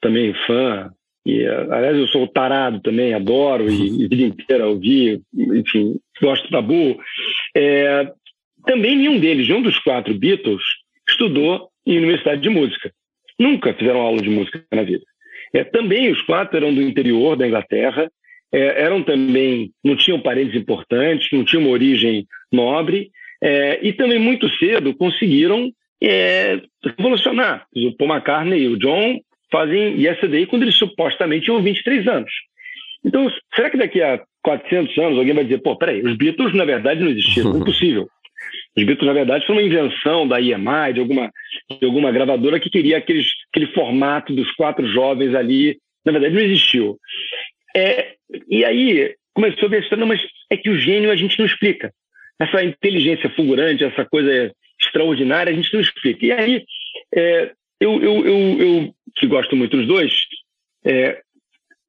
também fã, e aliás eu sou tarado também, adoro e, a vida inteira ouvi, enfim, gosto da burro, é, também nenhum deles, nenhum dos quatro Beatles, estudou em universidade de música. Nunca fizeram aula de música na vida. É, também os quatro eram do interior da Inglaterra, é, eram também, não tinham parentes importantes, não tinham uma origem nobre, é, e também muito cedo conseguiram é, revolucionar. O Paul McCartney e o John fazem Yesterday quando eles supostamente tinham 23 anos. Então, será que daqui a 400 anos alguém vai dizer, pô, peraí, os Beatles na verdade não existiram? *laughs* Impossível. Os Beatles, na verdade, foram uma invenção da EMI, de alguma, de alguma gravadora que queria aqueles, aquele formato dos quatro jovens ali. Na verdade, não existiu. É, e aí começou a ver, não, mas é que o gênio a gente não explica essa inteligência fulgurante, essa coisa extraordinária, a gente não explica. E aí, é, eu, eu, eu, eu, que gosto muito dos dois, é,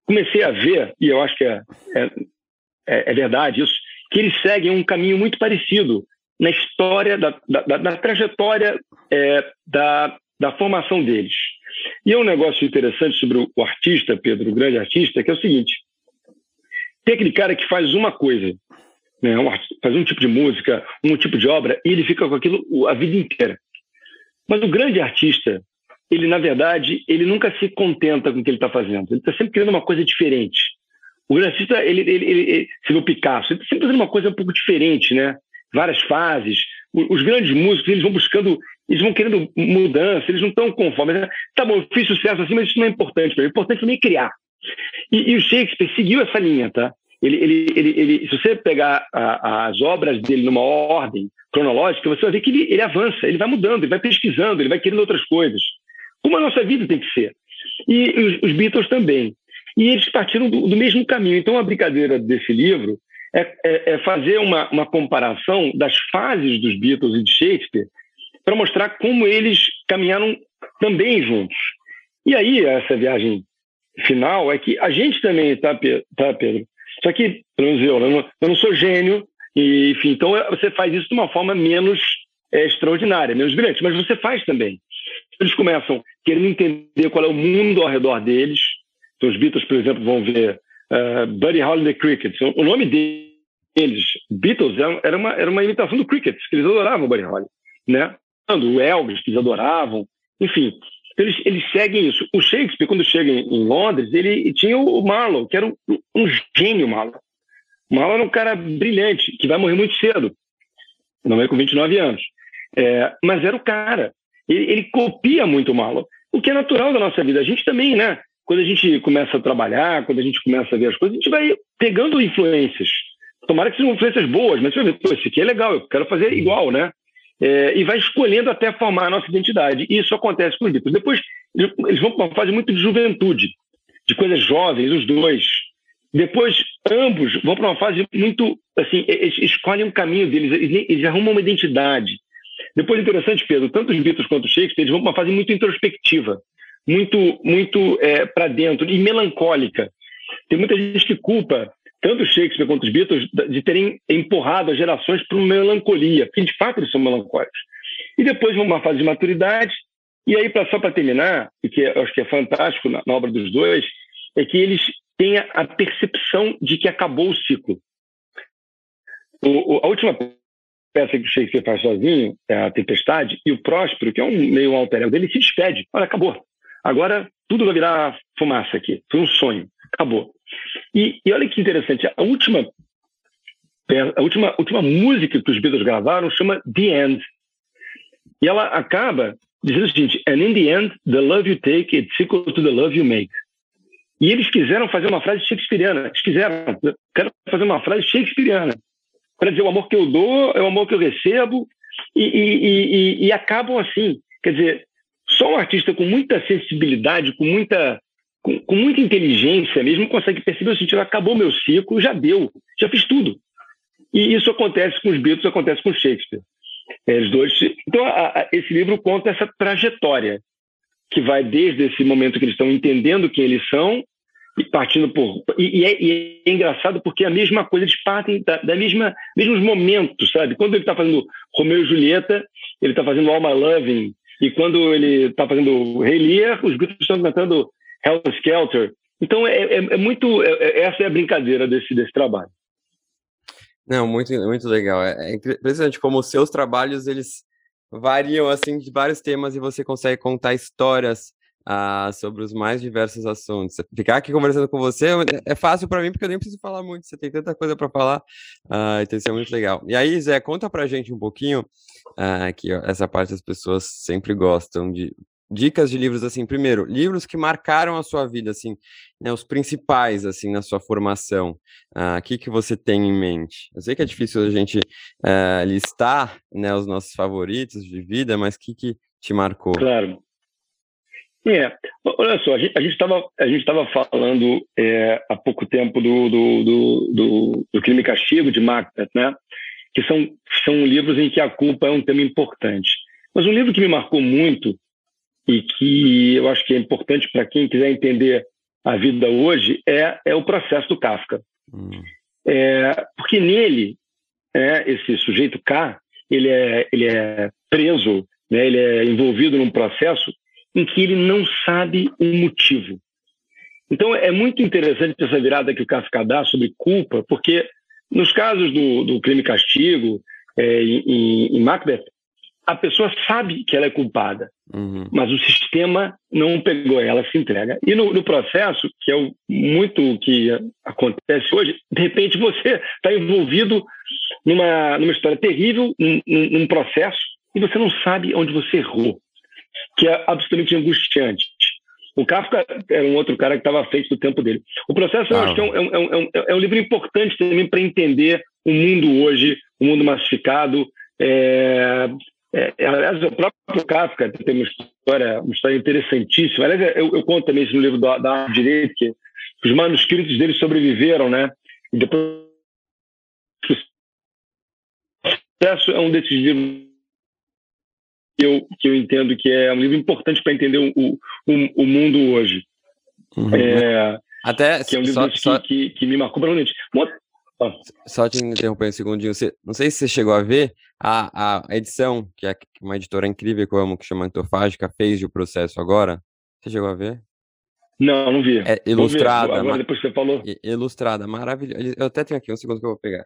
comecei a ver, e eu acho que é, é, é, é, verdade isso, que eles seguem um caminho muito parecido na história, da, da, da trajetória é, da, da formação deles. E é um negócio interessante sobre o, artista, Pedro, o grande artista, que é o seguinte: tem aquele cara que faz uma coisa, né, um, fazer um tipo de música, um tipo de obra, e ele fica com aquilo a vida inteira. Mas o grande artista, ele na verdade, ele nunca se contenta com o que ele está fazendo. Ele está sempre criando uma coisa diferente. O grande artista, ele, ele, ele, ele se vê Picasso, ele está sempre fazendo uma coisa um pouco diferente, né? Várias fases. Os grandes músicos, eles vão buscando, eles vão querendo mudança, eles não estão conformes. Tá bom, eu fiz sucesso assim, mas isso não é importante para mim. O importante para mim é criar. E, e o Shakespeare seguiu essa linha, tá? Ele, ele, ele, ele, se você pegar a, as obras dele numa ordem cronológica, você vai ver que ele, ele avança, ele vai mudando, ele vai pesquisando, ele vai querendo outras coisas. Como a nossa vida tem que ser. E os, os Beatles também. E eles partiram do, do, mesmo caminho. Então, a brincadeira desse livro é, é, é fazer uma, uma comparação das fases dos Beatles e de Shakespeare para mostrar como eles caminharam também juntos. E aí, essa viagem final é que a gente também, tá, tá Pedro? Só que, pelo menos eu, né, eu não sou gênio, e, enfim, então você faz isso de uma forma menos é, extraordinária, menos brilhante, mas você faz também. Eles começam querendo entender qual é o mundo ao redor deles. Então, os Beatles, por exemplo, vão ver uh, Buddy Holly the Cricket. O nome dele eles, Beatles, era uma, era uma imitação do Cricket, que eles adoravam o Buddy Holly, né? O Elvis, que eles adoravam, enfim. Eles, eles seguem isso. O Shakespeare, quando chega em, em Londres, ele tinha o Marlowe, que era um, um gênio, Marlowe. Marlowe era um cara brilhante, que vai morrer muito cedo. Não é com 29 anos. É, mas era o cara. Ele, ele copia muito o Marlowe, o que é natural da nossa vida. A gente também, né? Quando a gente começa a trabalhar, quando a gente começa a ver as coisas, a gente vai pegando influências. Tomara que sejam influências boas, mas você vai ver, pô, isso aqui é legal, eu quero fazer igual, né? É, e vai escolhendo até formar a nossa identidade. E isso acontece com os Beatles. Depois, eles vão para uma fase muito de juventude, de coisas jovens, os dois. Depois, ambos vão para uma fase muito. Assim, eles escolhem um caminho deles, eles, eles arrumam uma identidade. Depois, interessante, Pedro, tanto os Beatles quanto o Shakespeare, eles vão para uma fase muito introspectiva, muito, muito é, para dentro e melancólica. Tem muita gente que culpa tanto Shakespeare quanto os Beatles, de terem empurrado as gerações para uma melancolia, porque de fato eles são melancólicos. E depois vão uma fase de maturidade, e aí, só para terminar, e que eu acho que é fantástico na, na, obra dos dois, é que eles têm a, a percepção de que acabou o ciclo. O, o, a última peça que o Shakespeare faz sozinho é a Tempestade, e o Próspero, que é um meio alter ego dele, se despede. Olha, acabou. Agora tudo vai virar fumaça aqui. Foi um sonho. Acabou. E, e olha que interessante, a última, a última, última música que os Beatles gravaram chama The End. E ela acaba dizendo o seguinte: And in the end, the love you take is equal to the love you make. E eles quiseram fazer uma frase shakespeariana. Eles quiseram. Quero fazer uma frase shakespeariana. Para dizer, o amor que eu dou é o amor que eu recebo. E, e, e, e acabam assim. Quer dizer, só um artista com muita sensibilidade, com muita com, com, muita inteligência mesmo, consegue perceber o sentido, acabou meu ciclo, já deu, já fiz tudo. E isso acontece com os Beatles, acontece com Shakespeare. Eles dois. Então, a, a, esse livro conta essa trajetória, que vai desde esse momento que eles estão entendendo quem eles são, e partindo por. E, e, é, e é, engraçado porque é a mesma coisa, eles partem da, da mesma, mesmos momentos, sabe? Quando ele está fazendo Romeu e Julieta, ele está fazendo Alma Loving, e quando ele está fazendo Rei Lear, os Beatles estão cantando Hell Skelter. Então, é, é, é muito. É, é, essa é a brincadeira desse, desse trabalho. Não, muito, muito legal. É, é impressionante como os seus trabalhos eles variam assim de vários temas e você consegue contar histórias ah, sobre os mais diversos assuntos. Ficar aqui conversando com você é, é fácil para mim porque eu nem preciso falar muito. Você tem tanta coisa para falar, ah, então isso é muito legal. E aí, Zé, conta para gente um pouquinho ah, que essa parte as pessoas sempre gostam de dicas de livros assim primeiro livros que marcaram a sua vida assim né, os principais assim na sua formação ah, o uh, que que você tem em mente eu sei que é difícil a gente uh, listar né os nossos favoritos de vida mas o que que te marcou claro é olha só a gente estava a gente estava falando é, há pouco tempo do do, do, do, do crime e castigo de Macbeth né que são são livros em que a culpa é um tema importante mas um livro que me marcou muito e que eu acho que é importante para quem quiser entender a vida hoje é, é o processo do Kafka. Hum. É, porque nele, é, esse sujeito K, ele é, ele é preso, né, ele é envolvido num processo em que ele não sabe o motivo. Então é muito interessante essa virada que o Kafka dá sobre culpa, porque nos casos do, do crime e castigo, é, em, em Macbeth, a pessoa sabe que ela é culpada, uhum. mas o sistema não pegou, ela se entrega. E no, no processo, que é o, muito o que acontece hoje, de repente você está envolvido numa, numa história terrível, num, num, processo, e você não sabe onde você errou, que é absolutamente angustiante. O Kafka era um outro cara que estava à frente do tempo dele. O processo, ah. é um, é um, é um, é um livro importante também para entender o mundo hoje, o mundo massificado, é, é, é, aliás, o próprio Kafka tem uma história, uma história interessantíssima. Aliás, eu, eu conto também isso no livro da, da Direito, que os manuscritos dele sobreviveram, né? E depois. O processo é um desses livros que eu, que eu entendo que é um livro importante para entender o, o, o, mundo hoje. Uhum. É, Até que é um livro só, que, só... que, que, me marcou profundamente. Só te interromper um segundinho. Você, não sei se você chegou a ver a, a edição, que é uma editora incrível que eu amo, que chama Antofágica, fez de o processo agora. Você chegou a ver? Não, não vi. É ilustrada. Agora, depois que você falou. Ilustrada, maravilhosa. Eu até tenho aqui um segundo que eu vou pegar.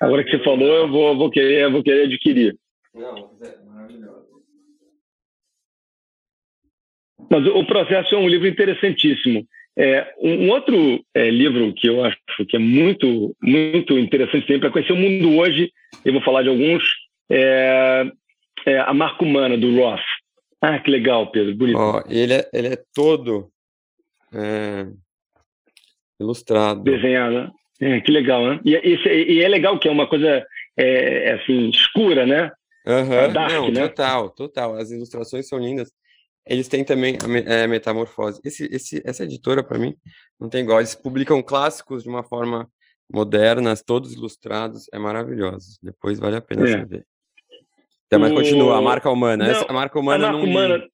Agora que você falou, eu vou, vou, querer, vou querer adquirir. Não, é maravilhoso. Mas o processo é um livro interessantíssimo. É, um outro é, livro que eu acho que é muito, muito interessante sempre para conhecer o mundo hoje, eu vou falar de alguns, é, é A Marca Humana, do Roth. Ah, que legal, Pedro, bonito. Oh, ele, é, ele é todo é, ilustrado. Desenhado, né? É, que legal, né? E, esse, e, é legal que é uma coisa é, assim, escura, né? Uhum. Dark, Não, né? total, total. As ilustrações são lindas. Eles têm também a é, Metamorfose. Esse, esse, essa editora, para mim, não tem igual. Eles publicam clássicos de uma forma moderna, todos ilustrados. É maravilhoso. Depois vale a pena é. ver. Então, mas o... continua, a marca humana. Não, Essa, a marca humana a marca não humana,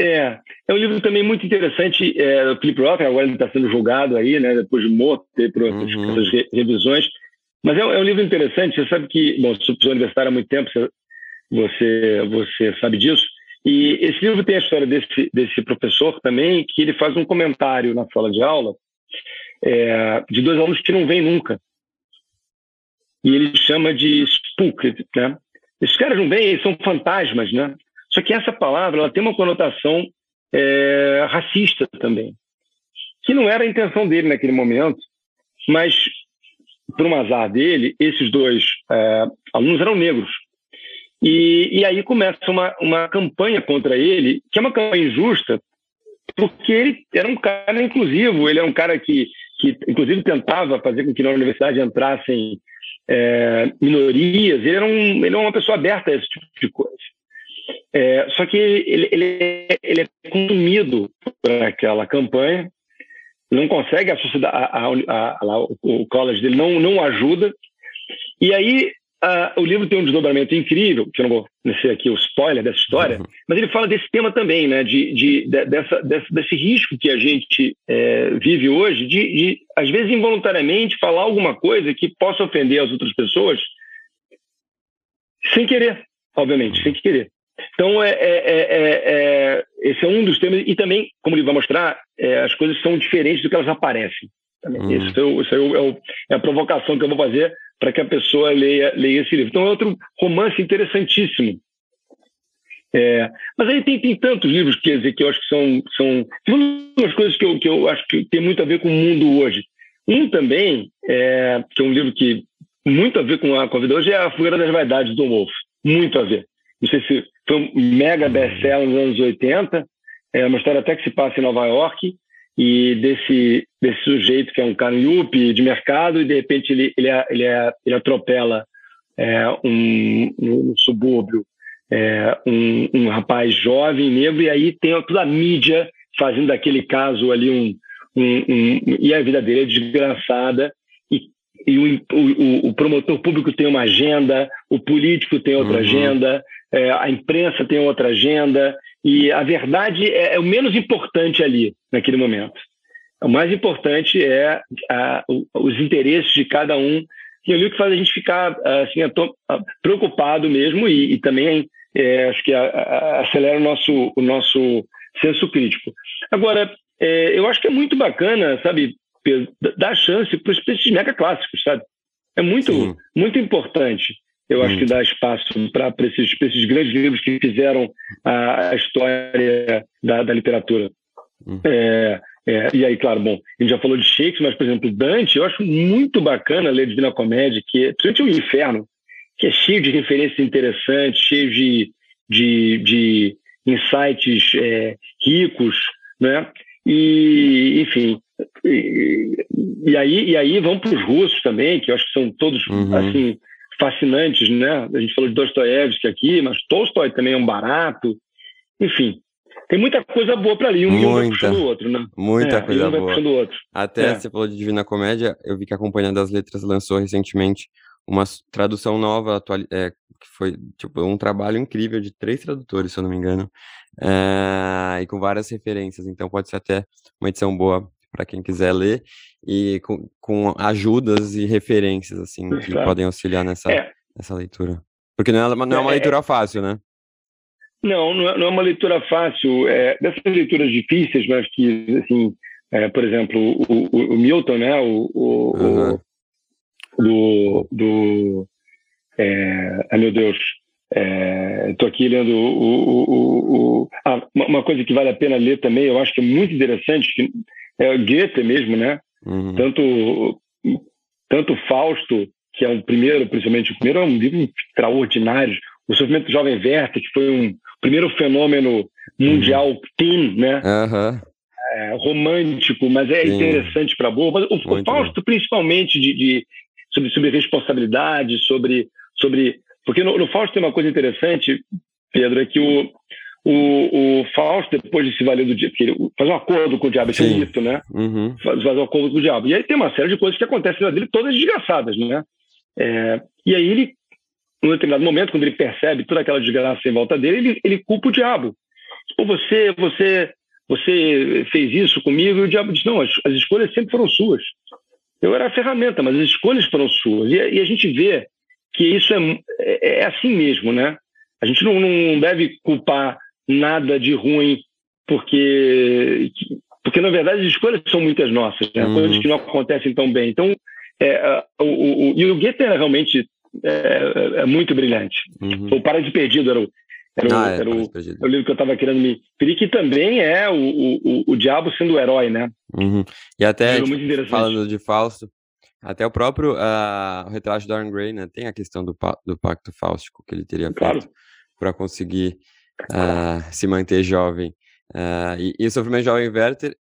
é, é um livro também muito interessante é, do Philip Roth, agora ele está sendo julgado aí, né, depois de morto, por essas, uhum. essas revisões. Mas é, é, um livro interessante, você sabe que, bom, você é universitário há muito tempo, você, você sabe disso, e esse livro tem a história desse, desse professor também, que ele faz um comentário na sala de aula é, de dois alunos que não vêm nunca. E ele chama de spook, né? Esses caras não vêm, eles são fantasmas, né? Só que essa palavra ela tem uma conotação é, racista também, que não era a intenção dele naquele momento, mas por um azar dele, esses dois é, alunos eram negros. E, e aí começa uma, uma campanha contra ele, que é uma campanha injusta, porque ele era um cara inclusivo, ele é um cara que, que inclusive tentava fazer com que na universidade entrassem é, minorias, ele era, um, ele era uma pessoa aberta a esse tipo de coisa. É, só que ele, ele, ele, é consumido por aquela campanha, não consegue, a sociedade, a, a, a, o college dele não, não ajuda, e aí Uh, o livro tem um desdobramento incrível, que eu não vou descer aqui o spoiler dessa história, uhum. mas ele fala desse tema também, né, de, de, de dessa, desse, desse, risco que a gente é, vive hoje, de, de, às vezes, involuntariamente falar alguma coisa que possa ofender as outras pessoas, sem querer, obviamente, sem querer. Então, é, é, é, esse é um dos temas, e também, como ele vai mostrar, as coisas são diferentes do que elas aparecem. Uhum. Isso, é, isso é, a provocação que eu vou fazer para que a pessoa leia, leia esse livro. Então, é outro romance interessantíssimo. É, mas aí tem, tem tantos livros quer dizer, que eu acho que são, são umas coisas que eu, que eu acho que tem muito a ver com o mundo hoje. Um também, é, que é um livro que muito a ver com a, com a vida hoje, é A Fogueira das Vaidades, do Wolf. Muito a ver. Não sei se foi um mega best-seller nos anos 80, é uma história até que se passa em Nova York, e desse, desse sujeito que é um cara yuppie de mercado e de repente ele, ele, ele, ele atropela é, um, um subúrbio é, um, um, rapaz jovem, negro, e aí tem toda a mídia fazendo daquele caso ali um, um, um e a vida dele é desgraçada e, e o, o, o, promotor público tem uma agenda, o político tem outra uhum. agenda, é, a imprensa tem outra agenda, e a verdade é, é o menos importante ali, naquele momento. O mais importante é a, os interesses de cada um. E ali o que faz a gente ficar assim, preocupado mesmo e, e também é, acho que a, a, acelera o nosso, o nosso senso crítico. Agora, é, eu acho que é muito bacana, sabe, dar chance para os esses mega clássicos, sabe? É muito, muito importante eu acho que dá espaço para esses, esses, grandes livros que fizeram a, a história da, da literatura. Hum. É, é, e aí, claro, bom, a gente já falou de Shakespeare, mas, por exemplo, Dante, eu acho muito bacana ler Divina Comédia, que, principalmente o Inferno, que é cheio de referências interessantes, cheio de, de, de insights é, ricos, né? E, enfim, e, e, aí, e aí vão para os russos também, que eu acho que são todos, uhum. assim, fascinantes, né? A gente falou de Dostoiévski aqui, mas Tolstói também é um barato. Enfim, tem muita coisa boa para ali, um muita, vai puxando o outro, né? Muita é, coisa um boa. Até é. você falou de Divina Comédia, eu vi que a Companhia das Letras lançou recentemente uma tradução nova, atual, é, que foi tipo um trabalho incrível de três tradutores, se eu não me engano, é, e com várias referências. Então pode ser até uma edição boa para quem quiser ler e com, com ajudas e referências assim que podem auxiliar nessa, é. nessa leitura. Porque não é, não é uma é, é. leitura fácil, né? Não, não é, não é uma leitura fácil. É, dessas leituras difíceis, mas que, assim, é, por exemplo, o, o, o, Milton, né? O, o, uhum. do, do é, ai meu Deus, estou é, aqui lendo o, o, o, o ah, uma coisa que vale a pena ler também, eu acho que é muito interessante, que é Goethe mesmo, né? Uhum. Tanto, tanto Fausto, que é o primeiro, principalmente o primeiro, é um livro extraordinário. O Sofrimento do Jovem Werther, que foi um primeiro fenômeno mundial uhum. teen, né? Uhum. É, romântico, mas é Sim. interessante para boa. Mas o, Fausto, principalmente, de, de, sobre, sobre responsabilidade, sobre, sobre porque no, no Fausto tem uma coisa interessante, Pedro, é que o, o, o Fausto, depois de se valer do diabo, ele faz um acordo com o diabo, esse é um mito, né? Uhum. Faz, faz um acordo com o diabo. E aí tem uma série de coisas que acontecem na dele, todas desgraçadas, né? É, e aí ele, num determinado momento, quando ele percebe toda aquela desgraça em volta dele, ele, ele culpa o diabo. Ou você, você, você fez isso comigo, e o diabo diz, não, as, as escolhas sempre foram suas. Eu era a ferramenta, mas as escolhas foram suas. E, e a gente vê que isso é, é, é assim mesmo, né? A gente não, não deve culpar nada de ruim porque porque na verdade as escolhas são muitas nossas, né? uhum. coisas que não acontecem tão bem. Então, é, o, o, e o Goethe era realmente é, é, muito brilhante. Uhum. O Para de Perdido era o, era, ah, o, é, era o, o, livro que eu estava querendo me referir, que também é o, o, o, diabo sendo o herói, né? Uhum. E até, um falando de Fausto, até o próprio uh, o retrato de Dorian Gray, né, tem a questão do, do pacto fáustico que ele teria claro. feito para conseguir uh, se manter jovem. Uh, e, e o Sofrimento Jovem Werther,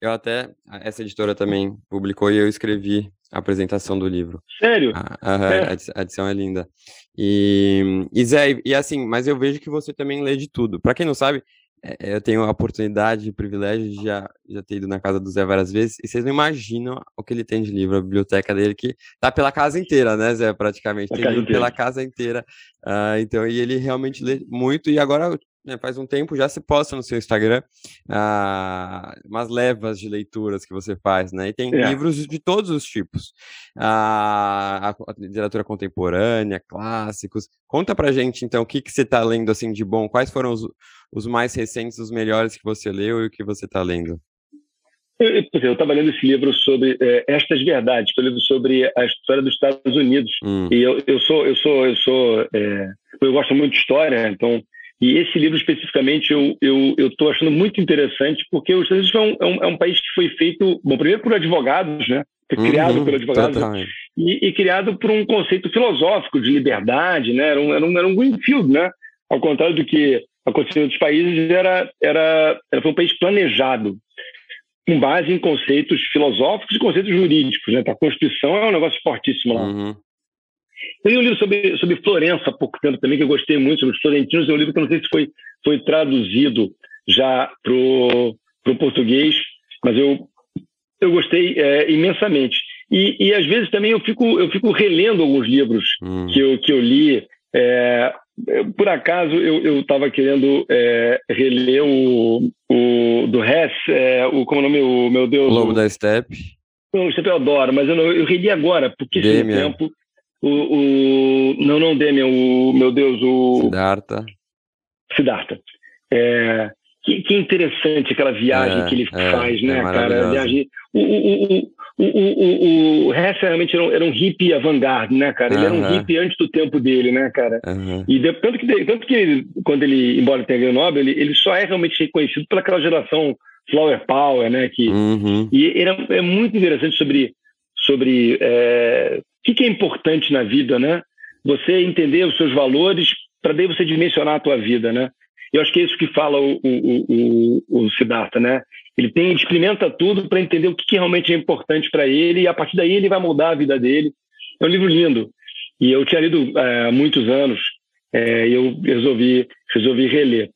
eu até, essa editora também publicou e eu escrevi a apresentação do livro. Sério? A, a, é. a edição é linda. E, e Zé, e assim, mas eu vejo que você também lê de tudo. Para quem não sabe, é, eu tenho a oportunidade, o privilégio de já, já ter ido na casa do Zé várias vezes, e vocês não imaginam o que ele tem de livro, a biblioteca dele, que tá pela casa inteira, né, Zé, praticamente, tem livro pela casa inteira, uh, então, e ele realmente lê muito, e agora né, faz um tempo, já se posta no seu Instagram ah, umas levas de leituras que você faz, né? E tem é. livros de todos os tipos. Ah, a, literatura contemporânea, clássicos. Conta pra gente, então, o que, que você está lendo assim de bom? Quais foram os, os mais recentes, os melhores que você leu e o que você está lendo? Eu estava lendo esse livro sobre é, estas verdades, que um livro sobre a história dos Estados Unidos. Hum. E eu, eu sou, eu sou, eu sou, é, eu gosto muito de história, então e esse livro especificamente eu eu estou achando muito interessante porque os Estados Unidos é um, é um, país que foi feito, bom, primeiro por advogados, né? Foi uhum, criado por advogados e, e, criado por um conceito filosófico de liberdade, né? Era um, era um, era um greenfield, né? Ao contrário do que aconteceu em outros países, era, era, era foi um país planejado com base em conceitos filosóficos e conceitos jurídicos, né? A Constituição é um negócio fortíssimo lá. Uhum. Eu li um livro sobre, sobre Florença há pouco tempo também, que eu gostei muito, sobre os florentinos. É um livro que eu não sei se foi, foi traduzido já para o português, mas eu, eu gostei é, imensamente. E, e às vezes também eu fico, eu fico relendo alguns livros hum. que, eu, que eu li. É, por acaso eu estava querendo é, reler o, o do Hess, é, o como é o nome, o meu Deus. O Lobo o, da Steppe. o Steppe eu adoro, mas eu, não, eu reli agora, porque esse tempo o, o não, não Demian, o meu Deus, o Siddhartha. Siddhartha. É, que, que interessante aquela viagem é, que ele é, faz, né, é cara? Viagem, o, o, o, o, o, o Hess realmente era um, era um hippie avant-garde, né, cara? Ele era um hippie antes do tempo dele, né, cara? E de, tanto que, tanto que ele, quando ele, embora tenha ganho Nobel, ele, ele só é realmente reconhecido pelaquela geração Flower Power, né? Que, uhum. E era, é muito interessante sobre, sobre é, o que é importante na vida, né? Você entender os seus valores para daí você dimensionar a tua vida, né? Eu acho que é isso que fala o, o, o, o Siddhartha, né? Ele tem, experimenta tudo para entender o que, realmente é importante para ele e a partir daí ele vai mudar a vida dele. É um livro lindo e eu tinha lido é, há muitos anos é, e eu resolvi resolvi reler.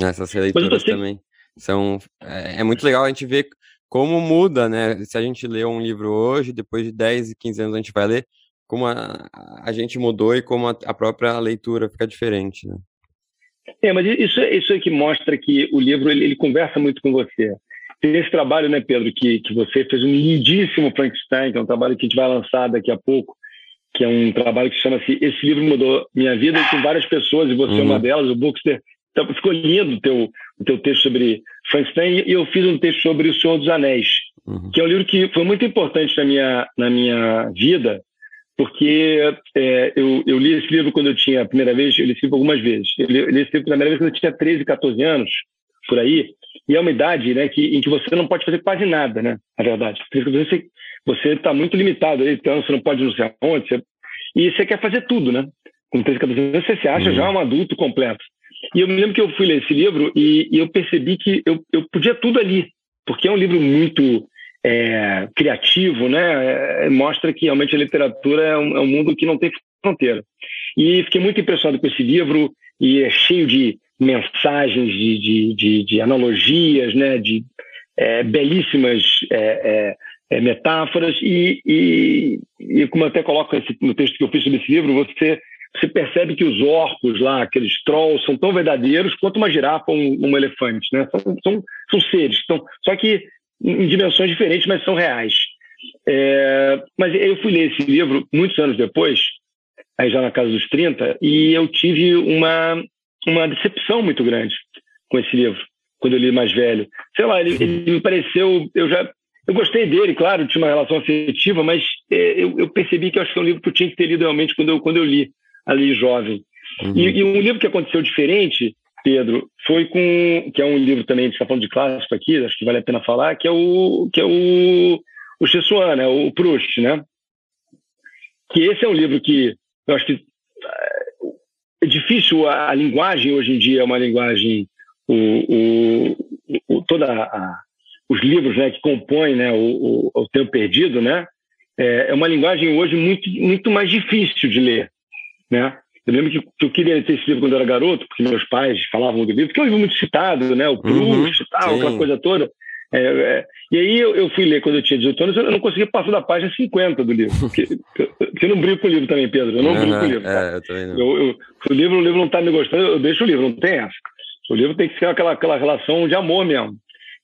Essas releituras também são é, é muito legal a gente ver como muda, né? Se a gente lê um livro hoje, depois de 10 e 15 anos a gente vai ler, como a, a gente mudou e como a, a própria leitura fica diferente, né? É, mas isso, isso é que mostra que o livro ele, ele conversa muito com você. Tem esse trabalho, né, Pedro, que, que você fez um lindíssimo Frankenstein, que é um trabalho que a gente vai lançar daqui a pouco, que é um trabalho que chama-se Esse Livro Mudou Minha Vida, e com várias pessoas, e você uhum. é uma uhum. delas, o Bookster então, ficou lindo o teu, o teu texto sobre Frankenstein e eu fiz um texto sobre O Senhor dos Anéis, uhum. que é um livro que foi muito importante na minha, na minha vida, porque é, eu, eu, li esse livro quando eu tinha, a primeira vez, eu li esse livro algumas vezes. Eu li, eu li esse livro a primeira vez quando eu tinha 13, 14 anos, por aí, e é uma idade né, que, em que você não pode fazer quase nada, né? Na verdade. Você está muito limitado aí, então você não pode não sei aonde, você, e você quer fazer tudo, né? Com 13, 14 anos, você se acha uhum. já um adulto completo. E eu me lembro que eu fui ler esse livro e, e eu percebi que eu, eu podia tudo ali, porque é um livro muito é, criativo, né? É, mostra que realmente a literatura é um, é um, mundo que não tem fronteira. E fiquei muito impressionado com esse livro e é cheio de mensagens, de, de, de, de analogias, né? De é, belíssimas é, é, metáforas e, e, e, como eu até coloco esse, no texto que eu fiz sobre esse livro, você você percebe que os orcos lá, aqueles trolls, são tão verdadeiros quanto uma girafa ou um, um elefante, né? São, são, são seres. Então, só que em dimensões diferentes, mas são reais. É, mas eu fui ler esse livro muitos anos depois, aí já na casa dos 30, e eu tive uma, uma decepção muito grande com esse livro, quando eu li mais velho. Sei lá, ele, ele me pareceu. Eu já. Eu gostei dele, claro, tinha uma relação afetiva, mas é, eu, eu, percebi que eu acho que é um livro que eu tinha que ter lido realmente quando eu, quando eu li, ali jovem. Uhum. E, e um livro que aconteceu diferente Pedro, foi com que é um livro também, a gente está falando de clássico aqui, acho que vale a pena falar, que é o que é o o Chessuan, né, o Proust, né? Que esse é um livro que eu acho que é difícil a, a linguagem hoje em dia é uma linguagem o, o, o toda a, os livros né, que compõem né, o, o, o Tempo Perdido, né? É, é uma linguagem hoje muito muito mais difícil de ler, né? Eu lembro que, que, eu queria ter esse livro quando eu era garoto, porque meus pais falavam do livro, porque é um livro muito citado, né? O Proust uhum, tal, sim. aquela coisa toda. É, é, e aí eu, eu, fui ler quando eu tinha 18 anos, eu não conseguia passar da página 50 do livro. Porque, *laughs* eu não brinco com o livro também, Pedro. Eu não uhum, brinco com o livro. É, eu também não. Eu, eu, o livro, o livro não está me gostando, eu deixo o livro, não tem essa. O livro tem que ser aquela, aquela relação de amor mesmo.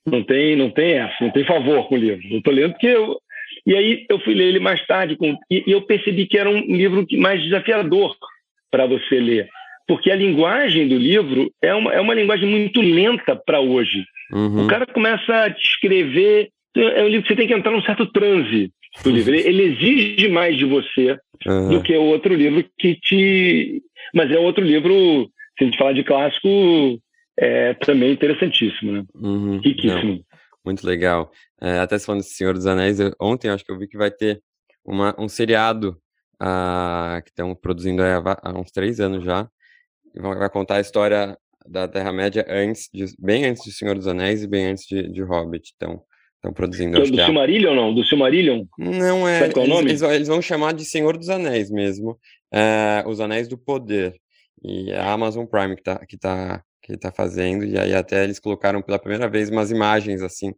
Não tem, não tem essa, não tem favor com o livro. Eu estou lendo porque eu, e aí eu fui ler ele mais tarde com, e, e eu percebi que era um livro mais desafiador para você ler. Porque a linguagem do livro é uma, é uma linguagem muito lenta para hoje. Uhum. O cara começa a descrever. É um livro que você tem que entrar num certo transe do livro. Ele, ele exige mais de você uhum. do que o outro livro que te. Mas é outro livro, se a gente falar de clássico, é também interessantíssimo, né? Uhum. Riquíssimo. Não. Muito legal. É, até se falando de Senhor dos Anéis, eu, ontem acho que eu vi que vai ter uma, um seriado uh, que estão produzindo há, uns três anos já. Vai contar a história da Terra-média antes, de, bem antes de Senhor dos Anéis e bem antes de, de Hobbit. Então, estão produzindo. Do, do é Silmarillion não? Do Silmarillion? Não é. Sabe qual é o nome? Eles, eles, vão chamar de Senhor dos Anéis mesmo. É, os Anéis do Poder. E é a Amazon Prime que está que tá, que tá fazendo. E aí até eles colocaram pela primeira vez umas imagens assim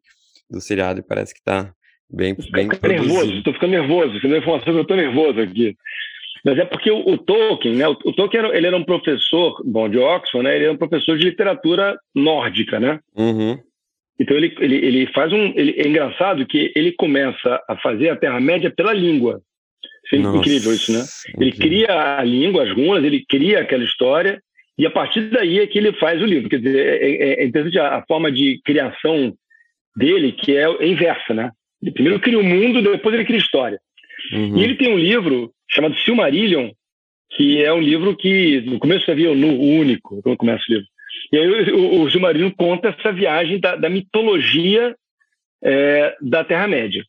do seriado e parece que está Bem, bem tô nervoso, estou ficando nervoso. Me informação eu estou nervoso aqui. Mas é porque o, o Tolkien, né? O, o, Tolkien era, ele era um professor, bom, de Oxford, né? Ele era um professor de literatura nórdica, né? Uhum. Então ele, ele, ele faz um. Ele, é engraçado que ele começa a fazer a Terra-média pela língua. É incrível isso, né? Ele cria a língua, as runas, ele cria aquela história, e a partir daí é que ele faz o livro. Quer dizer, é, é, é interessante a, a, forma de criação dele, que é inversa, né? Ele primeiro cria o mundo, depois ele cria história. Uhum. E ele tem um livro chamado Silmarillion, que é um livro que no começo havia no único, quando começa o livro. E aí o, o Silmarillion conta essa viagem da, da mitologia é, da Terra-média.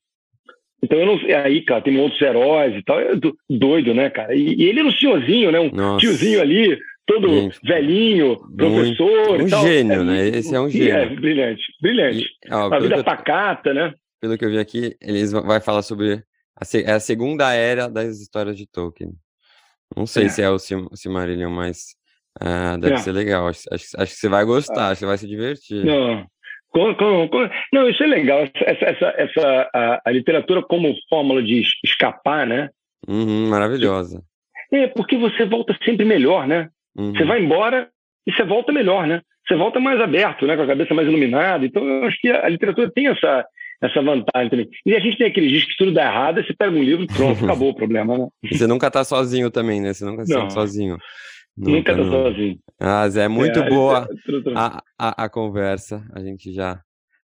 Então, eu não aí, cara, tem outros heróis e tal, é doido, né, cara? E, e ele era um senhorzinho, né? Um Nossa. tiozinho ali, todo Gente, velhinho, professor. Um gênio, é, né? Esse é um gênio. É, brilhante, brilhante. E, ó, a vida pacata, né? pelo que eu vi aqui, eles vai falar sobre a, é a segunda era das histórias de Tolkien. Não sei é. se é o Silmarillion, mas uh, deve é. ser legal. Acho, acho, acho, que você vai gostar, acho que você vai se divertir. Não, com, com, com, não isso é legal. Essa, essa, essa a, a, literatura como fórmula de escapar, né? Uhum, maravilhosa. É, porque você volta sempre melhor, né? Uhum. Você vai embora e você volta melhor, né? Você volta mais aberto, né? Com a cabeça mais iluminada. Então, eu acho que a literatura tem essa, essa vantagem também. E a gente tem aqueles dias que tudo dá errado, você pega um livro e pronto, *laughs* acabou o problema, né? Você nunca tá sozinho também, né? Você nunca está sozinho. Nunca, nunca tá sozinho. Ah, Zé, é muito é, boa *laughs* a, a, a, conversa. A gente já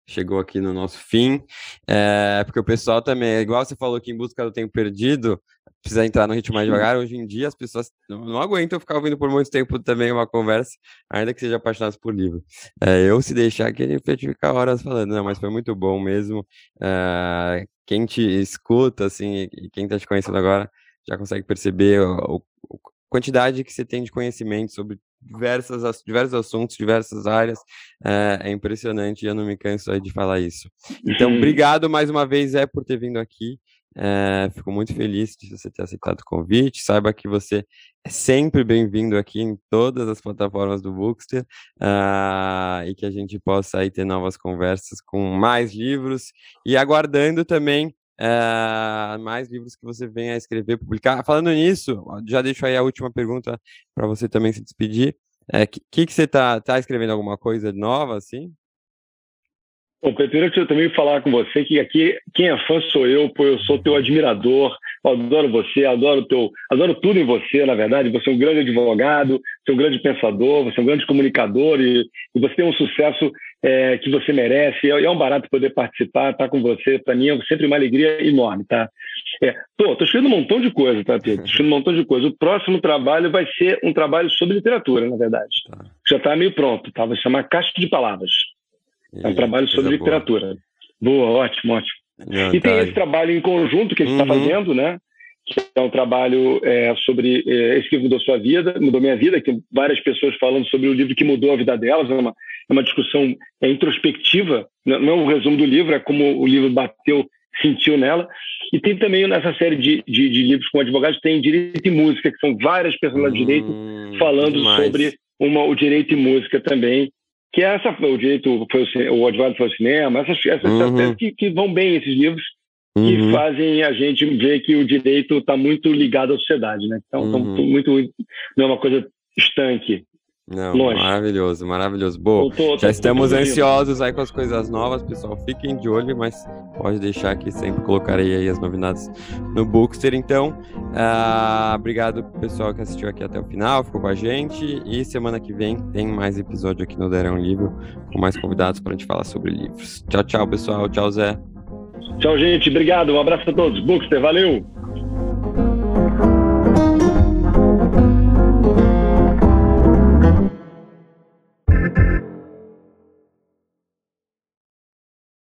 chegou aqui no nosso fim, é, porque o pessoal também, igual você falou que em busca do tempo perdido, precisa entrar no ritmo mais devagar. Hoje em dia, as pessoas não, não aguentam ficar ouvindo por muito tempo também uma conversa, ainda que seja apaixonados por livro. É, eu, se deixar aqui, a gente ficar horas falando, não, mas foi muito bom mesmo. É, quem te escuta, assim, e quem está te conhecendo agora, já consegue perceber a quantidade que você tem de conhecimento sobre diversas, diversos assuntos, diversas áreas. É, é impressionante e eu não me canso de falar isso. Então, obrigado mais uma vez, Zé, por ter vindo aqui. É, fico muito feliz de você ter aceitado o convite. Saiba que você é sempre bem-vindo aqui em todas as plataformas do Bookster uh, e que a gente possa aí ter novas conversas com mais livros e aguardando também uh, mais livros que você venha a escrever, publicar. Falando nisso, já deixo aí a última pergunta para você também se despedir. O é, que, que, você está tá escrevendo alguma coisa nova assim? Bom, primeiro eu também falar com você que aqui quem é fã sou eu, pô, eu sou teu admirador, adoro você, adoro teu, adoro tudo em você, na verdade. Você é um grande advogado, você é um grande pensador, você é um grande comunicador e, e você tem um sucesso é, que você merece. É, é, um barato poder participar, estar tá com você. Para mim é sempre uma alegria enorme, tá? É, tô, tô escrevendo um montão de coisa, tá, Pedro? Tô escrevendo um montão de coisa. O próximo trabalho vai ser um trabalho sobre literatura, na verdade. Tá. Já está meio pronto, tá? Vai chamar Caixa de Palavras. É um trabalho sobre literatura. Boa. boa, ótimo, ótimo. Não, e tá tem esse trabalho em conjunto que a gente está uhum. fazendo, né? Que é um trabalho é, sobre é, esse que mudou sua vida, mudou minha vida, que várias pessoas falando sobre o livro que mudou a vida delas. É uma, é uma discussão é, introspectiva, não é um resumo do livro, é como o livro bateu, sentiu nela. E tem também nessa série de, de, de livros com advogados, tem Direito e Música, que são várias pessoas hum, de direito falando demais. sobre uma, o direito e música também que é essa, o direito, foi o, o advogado foi o cinema, essas, essas uhum. que, que vão bem esses livros uhum. e fazem a gente ver que o direito está muito ligado à sociedade, né? Então, uhum. muito, não é uma coisa estanque. Não, Longe. maravilhoso, maravilhoso. Bom, tô, tô, já estamos ansiosos aí com as coisas novas, pessoal. Fiquem de olho, mas pode deixar que sempre colocarei aí as novidades no Bookster. Então, uh, obrigado pessoal que assistiu aqui até o final, ficou com a gente. E semana que vem tem mais episódio aqui no Derão Livro, com mais convidados para a gente falar sobre livros. Tchau, tchau, pessoal. Tchau, Zé. Tchau, gente. Obrigado. Um abraço a todos. Bookster, valeu.